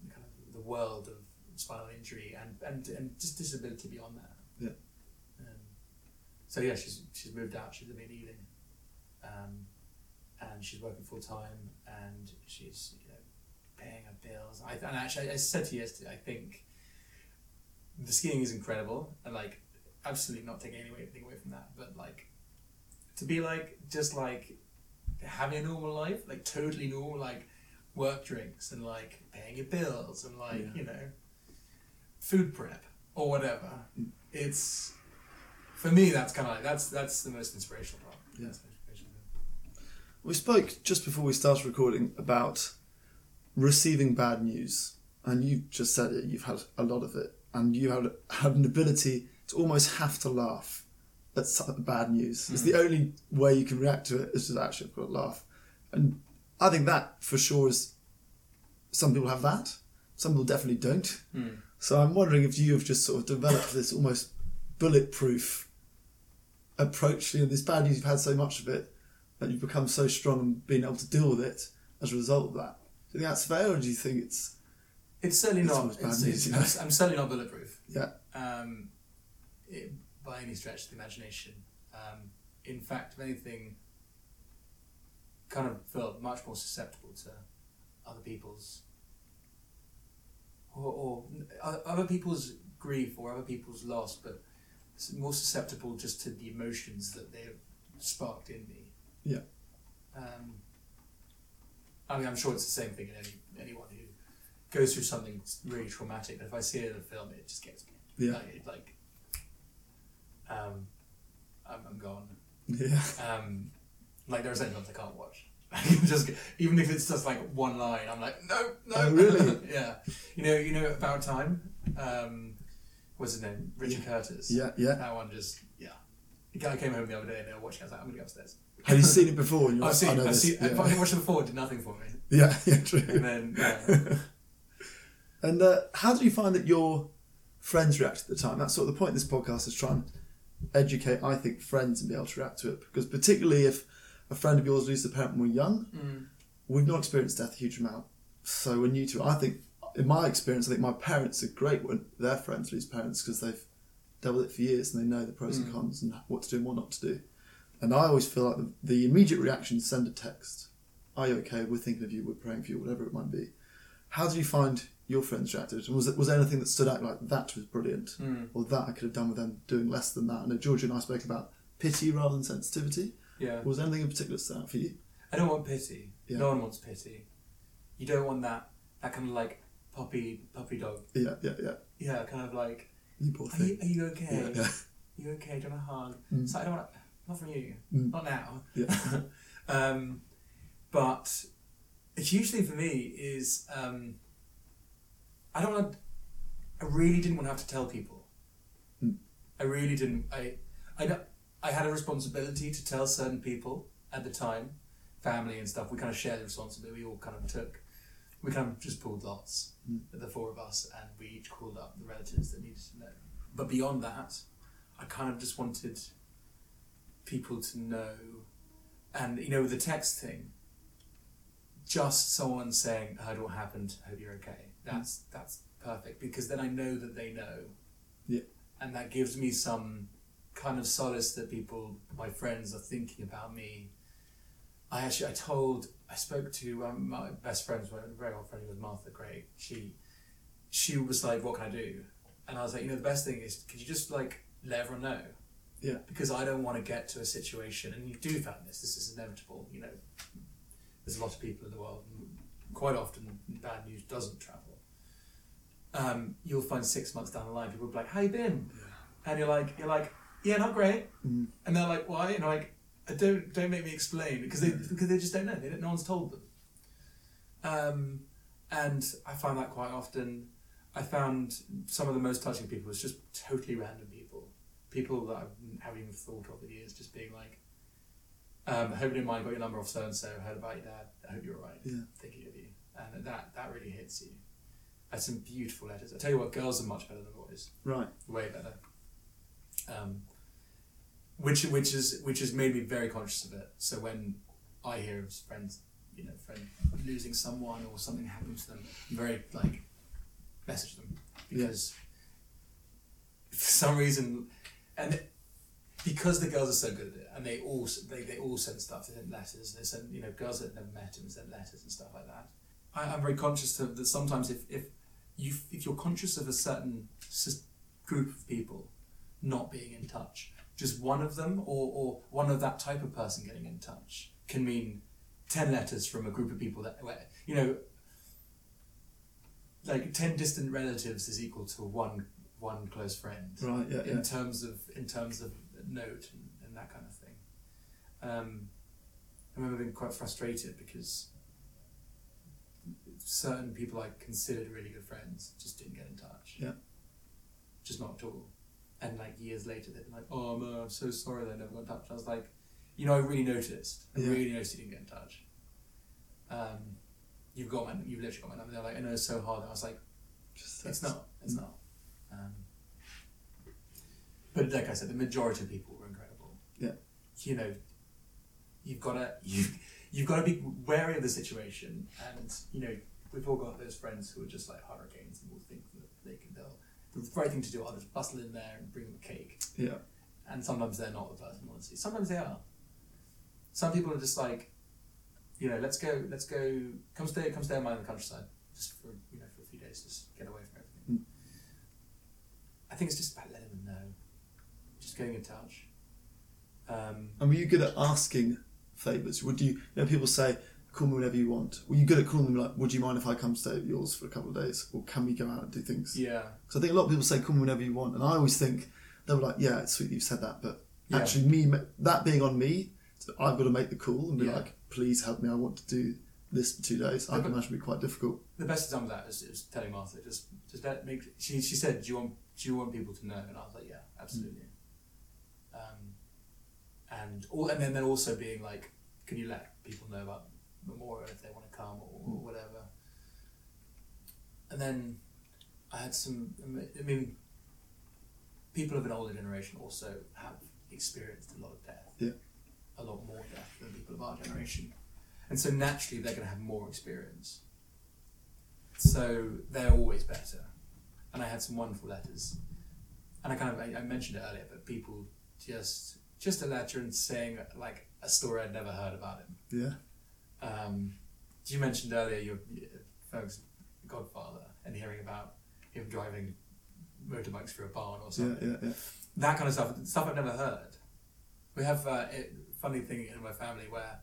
the kind of the world of spinal injury and and, and just disability beyond that. Yeah. Um, so yeah, she's she's moved out. She's living in Ealing, um, and she's working full time, and she's you know paying her bills. I and actually I said to you yesterday, I think the skiing is incredible, and like absolutely not taking anything away from that, but like to be like just like having a normal life, like totally normal, like work drinks and like paying your bills and like Yeah. you know food prep or whatever. It's for me that's kind of like that's that's the most inspirational part. Yeah. That's the most inspirational. We spoke just before we started recording about receiving bad news, and you just said it. You've had a lot of it, and you had had an ability to almost have to laugh at some bad news. It's the only way you can react to it is to actually have a laugh, and I think that for sure is. Some people have that. Some people definitely don't. So I'm wondering if you have just sort of developed this almost bulletproof approach. You know, this bad news, you've had so much of it that you've become so strong in being able to deal with it as a result of that. Do you think that's fair, or do you think it's It's certainly It's not. bad It's, news, it's, you know. I'm, I'm certainly not bulletproof. yeah, um, it, by any stretch of the imagination. Um, in fact, if anything, kind of felt much more susceptible to other people's or, or other people's grief or other people's loss, but more susceptible just to the emotions that they've sparked in me. Yeah. Um, I mean, I'm sure it's the same thing in any anyone who goes through something really traumatic. But if I see it in a film, it just gets me. yeah, Like, it, like um, I'm, I'm gone. yeah, Um, like there are certain films I can't watch. <laughs> just even if it's just like one line, I'm like, no, no. Oh, really? <laughs> yeah. You know, you know about time. Um, what's his name? Richard Curtis. yeah, yeah. That one just yeah. The guy came home the other day and they were watching. I was like, I'm gonna go upstairs. Have you seen it before? <laughs> I've like, seen. I know I've this. seen. yeah. If I watched it before, it did nothing for me. yeah, yeah, true. And then yeah. And uh, how did you find that your friends reacted at the time? That's sort of the point of this podcast is trying to educate, I think, friends and be able to react to it. Because particularly if a friend of yours loses a parent when we're young, Mm. we've not experienced death a huge amount. So we're new to it. I think, in my experience, I think my parents are great when their friends lose parents because they've dealt with it for years and they know the pros Mm. and cons and what to do and what not to do. And I always feel like the, the immediate reaction is send a text. Are you okay? We're thinking of you. We're praying for you. Whatever it might be. How did you find your friends reacted? And was it, was there anything that stood out like that was brilliant, Mm. or that I could have done with them doing less than that? I know Georgia and I spoke about pity rather than sensitivity. Yeah. Was there anything in particular that stood out for you? I don't want pity. Yeah. No one wants pity. You don't want that that kind of like puppy puppy dog. Yeah, yeah, yeah. Yeah, kind of like You poor are you, are you okay? Yeah, yeah. you okay? Do you want a hug? Mm. Like, I don't want to, not from you, Mm. not now. Yeah. <laughs> um, but it's usually for me is um, I don't want. I really didn't want to have to tell people. Mm. I really didn't. I, I, I had a responsibility to tell certain people at the time, family and stuff. We kind of shared the responsibility. We all kind of took. We kind of just pulled lots, Mm. the four of us, and we each called up the relatives that needed to know. But beyond that, I kind of just wanted people to know, and you know, the text thing, just someone saying, "I heard what happened. Hope you're okay." That's that's perfect because then I know that they know, Yeah. and that gives me some kind of solace that people, my friends, are thinking about me. I actually, I told, I spoke to um, my best friend's one, very old friend was Martha Gray. She, she was like, "What can I do?" And I was like, "You know, the best thing is, could you just like let everyone know?" Yeah. Because I don't want to get to a situation, and you do find this. This is inevitable. You know, there's a lot of people in the world. and Quite often, bad news doesn't travel. Um, you'll find six months down the line, people will be like, "How you been?" And you're like, "You're like, yeah, not great." Mm. And they're like, "Why?" And I'm like, "Uh, "Don't don't make me explain because they because they just don't know. They don't, no one's told them." Um, and I find that quite often. I found some of the most touching people was just totally random people, people that I haven't even thought of in years, just being like, um, "I hope you don't mind. Got your number off so and so. Heard about your dad. I hope you're alright. Yeah. Of you." And that that really hits you. I had some beautiful letters. I tell you what, girls are much better than boys Right. way better. Um, which which is which has made me very conscious of it. So when I hear of friends, you know, friend losing someone or something happening to them, I'm very like message them because for some reason, and because the girls are so good at it, and they all they, they all send stuff. They send letters. They send you know girls that have never met him send letters and stuff like that. I, I'm very conscious of that. Sometimes if if you if you're conscious of a certain group of people not being in touch, just one of them or, or one of that type of person getting in touch can mean 10 letters from a group of people that, you know, like 10 distant relatives is equal to one one close friend Right. Yeah. in Yeah. terms of in terms of note and, and that kind of thing. Um, I remember being quite frustrated because certain people I considered really good friends just didn't get in touch. Yeah. Just not at all. And like years later, they'd be like, "Oh, I'm uh, so sorry that I never got in touch." I was like, "You know, I really noticed. I Yeah. really noticed you didn't get in touch. Um, you've got my, you've literally got my number." They're like, "I know it's so hard." I was like, Just it's not. It's not. Um, but like I said, the majority of people were incredible. Yeah. You know, you've got to you you've got to be wary of the situation, and you know we've all got those friends who are just like hurricanes and will think that they can. They'll the right thing to do. I'll just bustle in there and bring them a cake. Yeah. And sometimes they're not the person you want to see. Sometimes they are. Some people are just like, you know, let's go, let's go, come stay, come stay on mine in the countryside, just for you know for a few days, just get away from everything. I think it's just about letting them know, just getting in touch. Um, And were you good at asking favours? Would you, you know, people say, call me whenever you want. Were you good at calling them like, would you mind if I come stay at yours for a couple of days? Or can we go out and do things? yeah, Because I think a lot of people say, call me whenever you want. And I always think, they were like, yeah, it's sweet that you said that. But Yeah. actually, me that being on me, I've got to make the call and be Yeah. like, please help me. I want to do this for two days. I Yeah, can imagine it'd be quite difficult. the best example of that is, is telling Martha, just just let make. She she said, do you want do you want people to know? And I was like, yeah, absolutely. Um, and all and then then also being like, can you let people know about Memorial if they want to come or, or whatever. And then I had some. I mean, people of an older generation also have experienced a lot of death. Yeah. A lot more death than people of our generation. And so naturally they're going to have more experience. So they're always better. And I had some wonderful letters. And I kind of, I, I mentioned it earlier, but people just, just a letter and saying like a story I'd never heard about him. Yeah. Um, you mentioned earlier your, folks' godfather and hearing about him driving motorbikes through a barn or something. Yeah. Yeah. That kind of stuff, stuff I've never heard. We have uh, a funny thing in my family where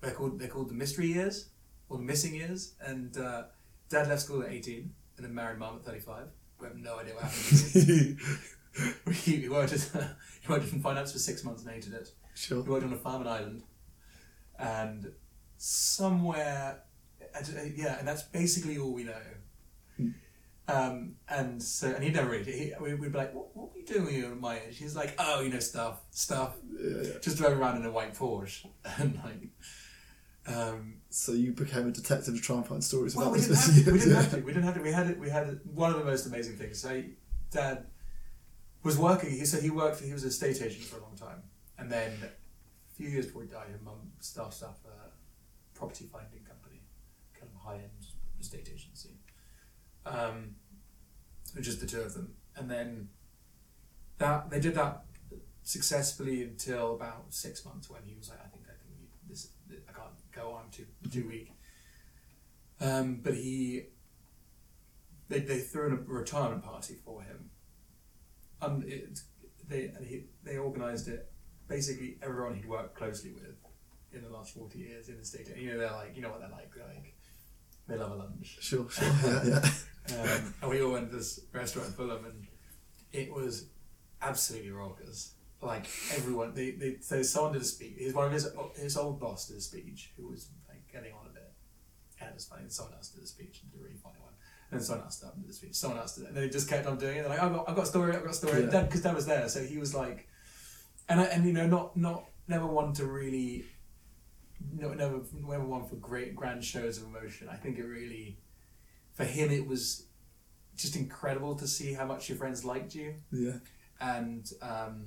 they're called they're called the mystery years or the missing years, and uh, dad left school at eighteen and then married mum at thirty five. We have no idea what happened. <laughs> <laughs> he, he worked he worked in finance for six months and hated it. sure. He worked on a farm in Ireland, and somewhere, uh, yeah, and that's basically all we know. Hmm. Um, and so, and he'd never read it. He, we, we'd be like, "What, what were you doing when you were my age?" He's like, "Oh, you know, stuff, stuff." Yeah. Just driving around in a white Porsche, <laughs> and like, um, So you became a detective to try and find stories well, about we this. didn't, have to, we didn't have <laughs> to. We didn't have to. We had it. We had it, one of the most amazing things. So, Dad was working. He so he worked. For, he was a state agent for a long time, and then a few years before he died, his mum started a property finding company, kind of high end estate agency. Um, just the two of them, and then that they did that successfully until about six months when he was like, I think I think this I can't go on too too weak. Um, but he, they, they threw in a retirement party for him. And it, they and he, they organised it. Basically, everyone he'd worked closely with in the last forty years in the state. You know, they're like, you know what they're like. They're like, they love a lunch. Sure. Sure. <laughs> Yeah. Yeah. Um, and we all went to this restaurant in Fulham, and it was absolutely raucous. Like everyone, they, they so someone did a speech. His one of his his old boss did a speech, who was like getting on a bit, and it was funny. And someone else did a speech, and did a really funny one. And then someone else did the speech. Someone else did it, and then he just kept on doing it. They're like, I've got, I've got a story, I've got a story. Yeah. Because Dad was there, so he was like, and I, and you know, not not never one to really, no, never never one for great grand shows of emotion. I think it really, for him, it was just incredible to see how much your friends liked you Yeah. and um,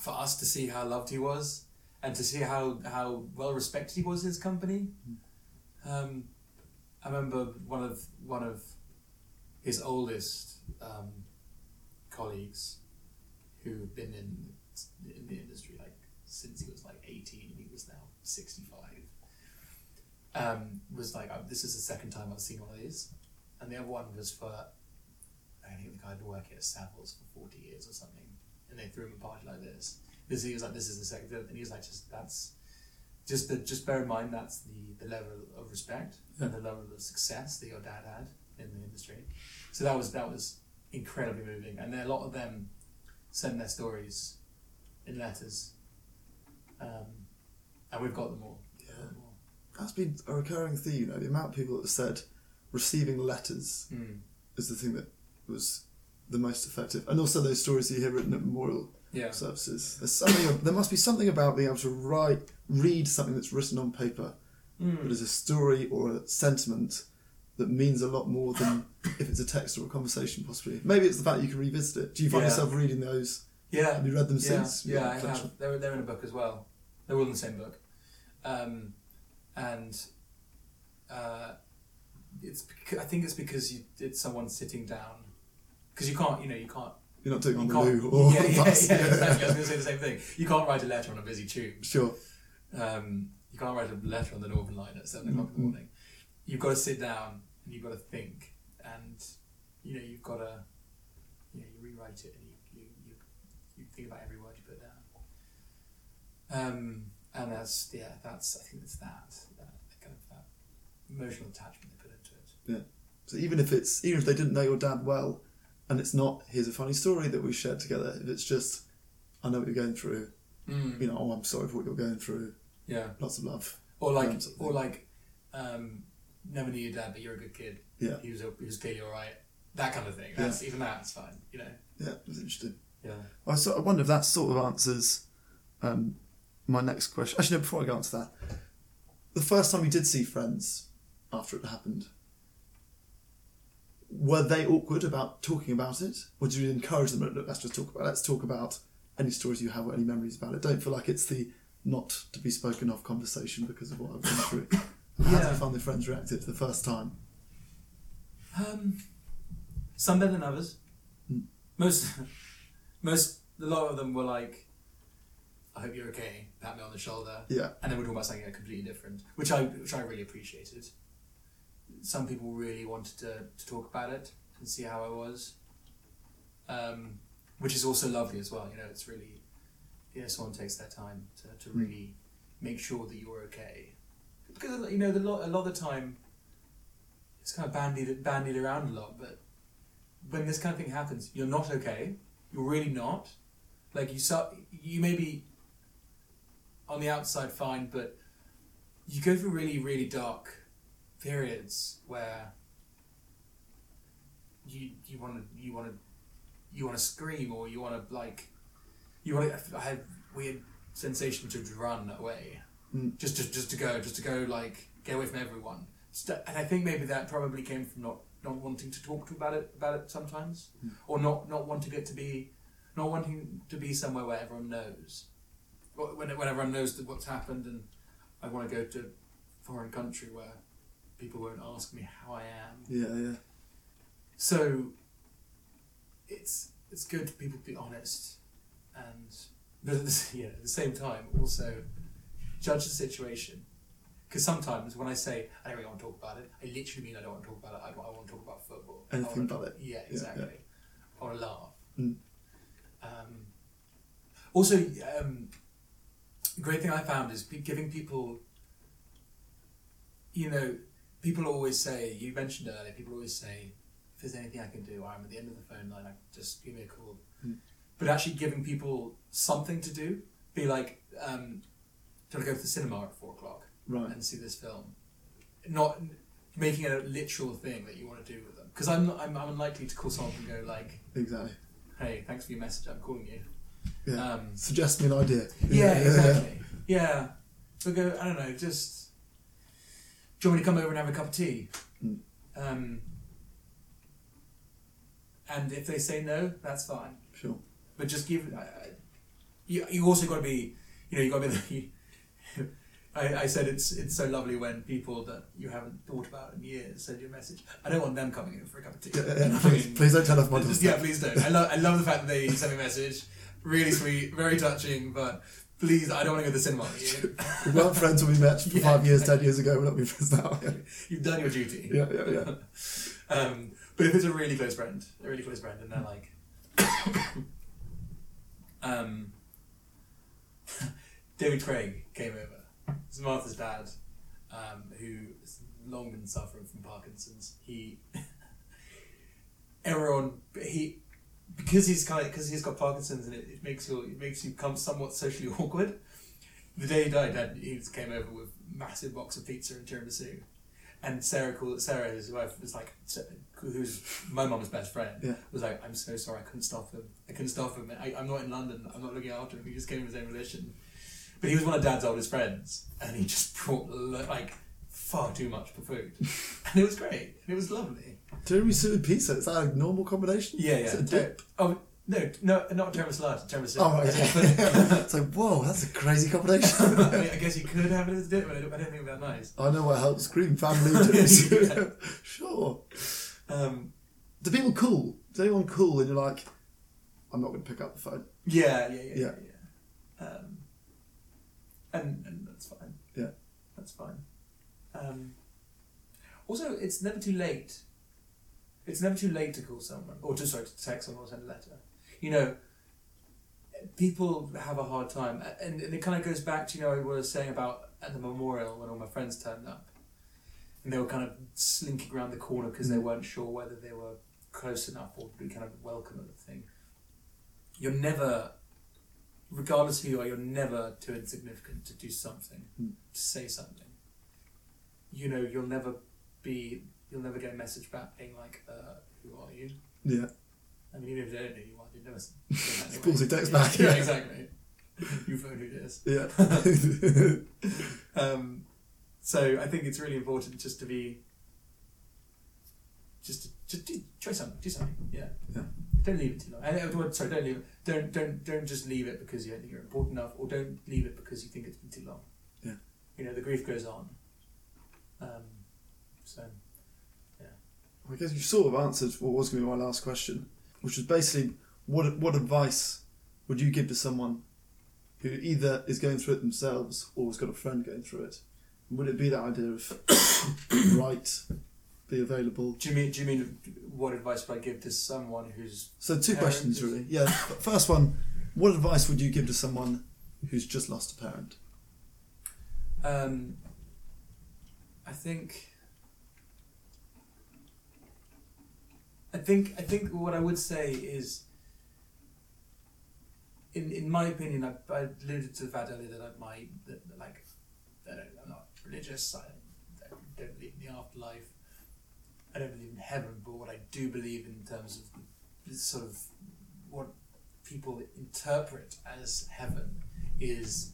for us to see how loved he was and to see how, how well respected he was in his company. Um, I remember one of one of his oldest um, colleagues who've been in in the industry like since he was like eighteen and he was now sixty five. Um, was like "Oh, this is the second time I've seen one of these, and the other one was for I think the guy had been working at Savills for 40 years or something, and they threw him a party like this. This he was like, this is the second, and he was like, just that's, just the, just bear in mind that's the, the level of respect and the level of success that your dad had in the industry. So that was that was incredibly moving, and then a lot of them send their stories in letters, um, and we've got them all. We've got them all. That's been a recurring theme. You know, the amount of people that have said receiving letters Mm. is the thing that was the most effective, and also those stories you hear written at memorial Yeah. services. There's something. There must be something about being able to write, read something that's written on paper Mm. that is a story or a sentiment that means a lot more than <coughs> if it's a text or a conversation. Possibly, maybe it's the fact you can revisit it. Do you find Yeah. yourself reading those? Yeah. Have you read them yeah, since? Yeah, Your I have. They're, they're in a book as well. They're all in the same book. Um, and uh, it's bec- I think it's because you it's someone sitting down because you can't you know you can't You're not doing on you the can't loo or <laughs> yeah, yeah, bus. yeah, exactly. I was going to say the same thing. You can't write a letter on a busy tube. Sure. Um, you can't write a letter on the Northern Line at seven o'clock in the Mhm. morning. You've got to sit down and you've got to think, and you know you've got to, you know, you rewrite it and you you, you, you think about every word you. Um, and that's yeah, that's I think it's that that kind of that emotional attachment they put into it. Yeah. So even if it's even if they didn't know your dad well, and it's not here's a funny story that we shared together. If it's just I know what you're going through. Mm. You know, oh, I'm sorry for what you're going through. Yeah, Lots of love. or like Um, or like, um, never knew your dad, but you're a good kid. Yeah. he was he was clearly all right. That kind of thing. That's even that's fine. You know. Yeah, it was interesting. Yeah. I sort of wonder if that sort of answers um, my next question. Actually, no, before I go on to that, the first time you did see friends after it happened, were they awkward about talking about it, or did you encourage them? Look, let's just talk about. It. Let's talk about any stories you have or any memories about it. Don't feel like it's the not to be spoken of conversation because of what I've been through. How Yeah. did you find the friends reacted the first time? Um, some better than others. Mm. Most, <laughs> most, a lot of them were like, "I hope you're okay." Pat me on the shoulder, Yeah, and then we're talking about something completely different, which I, which I really appreciated. Some people really wanted to, to talk about it and see how I was, um, which is also lovely as well. You know, it's really, you know, someone takes their time to, to Mm. really make sure that you're okay, because you know, the lot, a lot of the time, it's kind of bandied bandied around a lot, but when this kind of thing happens, you're not okay. You're really not. Like you start, you may be on the outside fine, but you go through really, really dark periods where you you want to you want to you want to scream or you want to like you want to. I had weird sensation to run away, Mm. just to just to go, just to go like get away from everyone. And I think maybe that probably came from not not wanting to talk to about it about it sometimes, Mm. or not not wanting it to be not wanting to be somewhere where everyone knows when, when everyone knows what's happened and I want to go to a foreign country where people won't ask me how I am. yeah, yeah. So it's it's good for people to be honest and but at the, <laughs> yeah, at the same time also judge the situation. Because sometimes when I say I don't really want to talk about it, I literally mean I don't want to talk about it. I, I want to talk about football. Anything but talk- it. Yeah, yeah. exactly. I want to laugh. Mm. Um, also, um, great thing I found is giving people, you know, people always say, you mentioned earlier, people always say, if there's anything I can do, I'm at the end of the phone line, like, just give me a call. Mm. But actually giving people something to do, be like, um, do I go to the cinema at four o'clock Right. and see this film? Not making it a literal thing that you want to do with them. Because I'm, I'm, I'm unlikely to call someone and go like, Exactly. hey, thanks for your message, I'm calling you. Yeah. Um, Suggest me an idea. yeah, exactly. Yeah. So go, I don't know, just. Do you want me to come over and have a cup of tea? Mm. Um, and if they say no, that's fine. Sure. But just give. You, you also got to be. You know, you got to be. You, <laughs> I, I said it's it's so lovely when people that you haven't thought about in years send you a message. I don't want them coming in for a cup of tea. Yeah, yeah, yeah. I Please, please don't tell off my <laughs> just- yeah, please don't. I love, I love the fact that they sent me a message. Really sweet, very touching, but please, I don't want to go to the cinema with you. We weren't friends when we met for Yeah. five years, ten years ago. We're not being friends now. <laughs> You've done your duty. yeah, yeah. yeah. <laughs> Um, but if it's a really close friend, a really close friend, and they're like, <coughs> um, <laughs> David Craig came over. It's Martha's dad, um, who has long been suffering from Parkinson's. He, everyone, he, because he's kind of because he's got Parkinson's, and it, it makes you it makes you become somewhat socially <laughs> awkward. The day he died, dad, he came over with massive box of pizza and tiramisu. And Sarah called Sarah, his wife, was like, who's my mum's best friend, Yeah. was like, I'm so sorry, I couldn't stop him. I couldn't stop him. I, I'm not in London. I'm not looking after him. He just came of his own volition. But he was one of Dad's oldest friends, and he just brought like far too much for food, <laughs> and it was great. And it was lovely. Tiramisu and pizza. Is that a normal combination? Yeah, Is yeah. it a dip? Oh no, no, not tiramisu tiramisu. Oh, right, it's like, whoa, that's a crazy combination. <laughs> I mean, I guess you could have it as a dip, but I don't, I don't think that nice. I know what helps scream family <laughs> tiramisu. sure. Um, Do people call? Is anyone cool and you're like, I'm not going to pick up the phone? yeah, yeah, yeah, yeah. Yeah. yeah. Um, and and that's fine. Yeah. that's fine. Um, also, it's never too late. It's never too late to call someone, or to sorry, to text someone or send a letter. You know, people have a hard time, and, and it kind of goes back to you know what I was saying about at the memorial when all my friends turned up, and they were kind of slinking around the corner because they Mm. weren't sure whether they were close enough or be kind of welcome at the thing. You're never, regardless who you are, you're never too insignificant to do something, Mm. to say something. You know, you'll never be, you'll never get a message back being like, uh, "Who are you?" Yeah. I mean, even if they don't know who you are, you never. s- It's ballsy text yeah, back, <laughs> Yeah, yeah. exactly. <laughs> you phone who this. Yeah. <laughs> Um, so I think it's really important just to be, just just do, try something, do something. Yeah. Yeah. Don't leave it too long. Uh, sorry, don't leave it. Don't don't don't just leave it because you don't think you're important enough, or don't leave it because you think it's been too long. Yeah. You know, the grief goes on. Um, so. I guess you sort of answered what was going to be my last question, which was basically what what advice would you give to someone who either is going through it themselves or has got a friend going through it? Would it be that idea of <coughs> write, be available? Do you mean do you mean what advice would I give to someone who's So two questions is- really. Yeah, first one, what advice would you give to someone who's just lost a parent? Um, I think. I think I think what I would say is. In in my opinion, I, I alluded to the fact earlier that I, my that, that, like, that I- I'm not religious. I don't, don't believe in the afterlife. I don't believe in heaven, but what I do believe in terms of sort of what people interpret as heaven is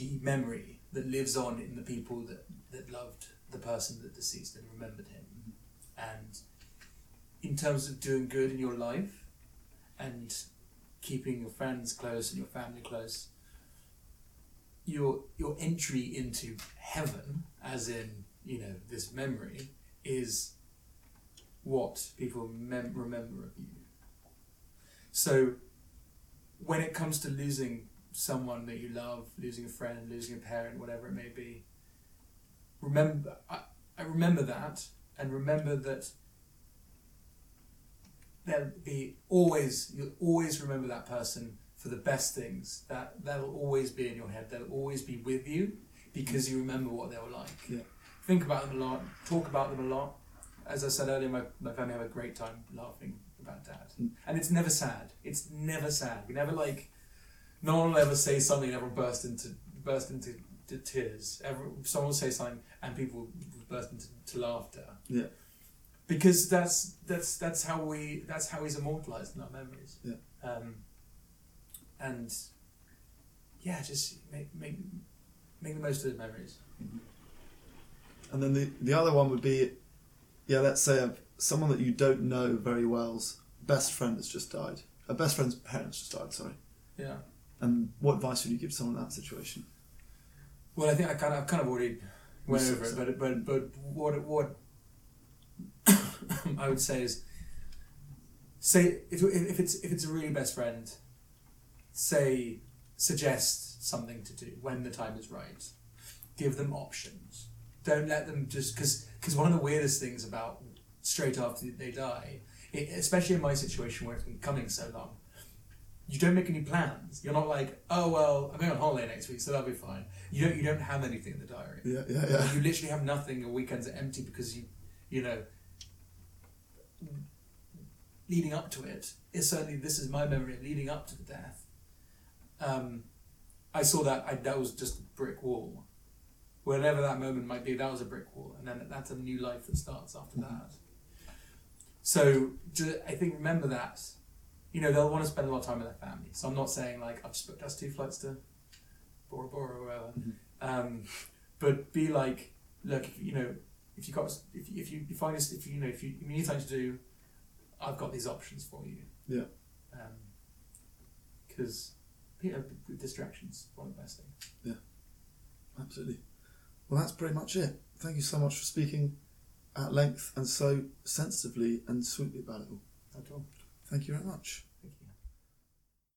the memory that lives on in the people that, that loved the person that deceased and remembered him. Mm-hmm. And in terms of doing good in your life and keeping your friends close and your family close, your your entry into heaven, as in, you know, this memory, is what people mem- remember of you. So when it comes to losing someone that you love, losing a friend, losing a parent, whatever it may be. Remember, I, I remember that, and remember that there'll be always you'll always remember that person for the best things. That that'll always be in your head. They'll always be with you because you remember what they were like. Yeah. Think about them a lot. Talk about them a lot. As I said earlier, my, my family have a great time laughing about dad, Mm. and it's never sad. It's never sad. We never like no one will ever say something and everyone burst into burst into to tears. Every, someone will say something and people will burst into to laughter. Yeah. Because that's that's that's how we that's how he's immortalized in our memories. Yeah. Um, and yeah, just make make make the most of those memories. And then the, the other one would be, yeah, let's say someone that you don't know very well's best friend has just died. A best friend's parents just died, sorry. Yeah. And what advice would you give someone in that situation? Well, I think I kind of I've kind of already went over it, but but but what what <laughs> I would say is say if if it's if it's a really best friend, say suggest something to do when the time is right. Give them options. Don't let them just because because one of the weirdest things about straight after they die, it, especially in my situation where it's been coming so long, you don't make any plans. You're not like, oh well, I'm going on holiday next week, so that'll be fine. You don't you don't have anything in the diary. Yeah, yeah, yeah. You literally have nothing. Your weekends are empty because you, you know, leading up to it. Is certainly this is my memory of leading up to the death. Um, I saw that I, that was just a brick wall. Whatever that moment might be, that was a brick wall, and then that's a new life that starts after that. So I think remember that. You know they'll want to spend a lot of time with their family. So I'm not saying like I've just booked us two flights to Bora Bora or wherever. Mhm. Um, but be like, look, you know, if you got, if you, if you, find this, if you, you know, if you, if you need something to do, I've got these options for you. Yeah. Um, because, you know, distractions, one of the best things. Absolutely. Well, that's pretty much it. Thank you so much for speaking at length and so sensitively and sweetly about it all. Not at all. Thank you very much.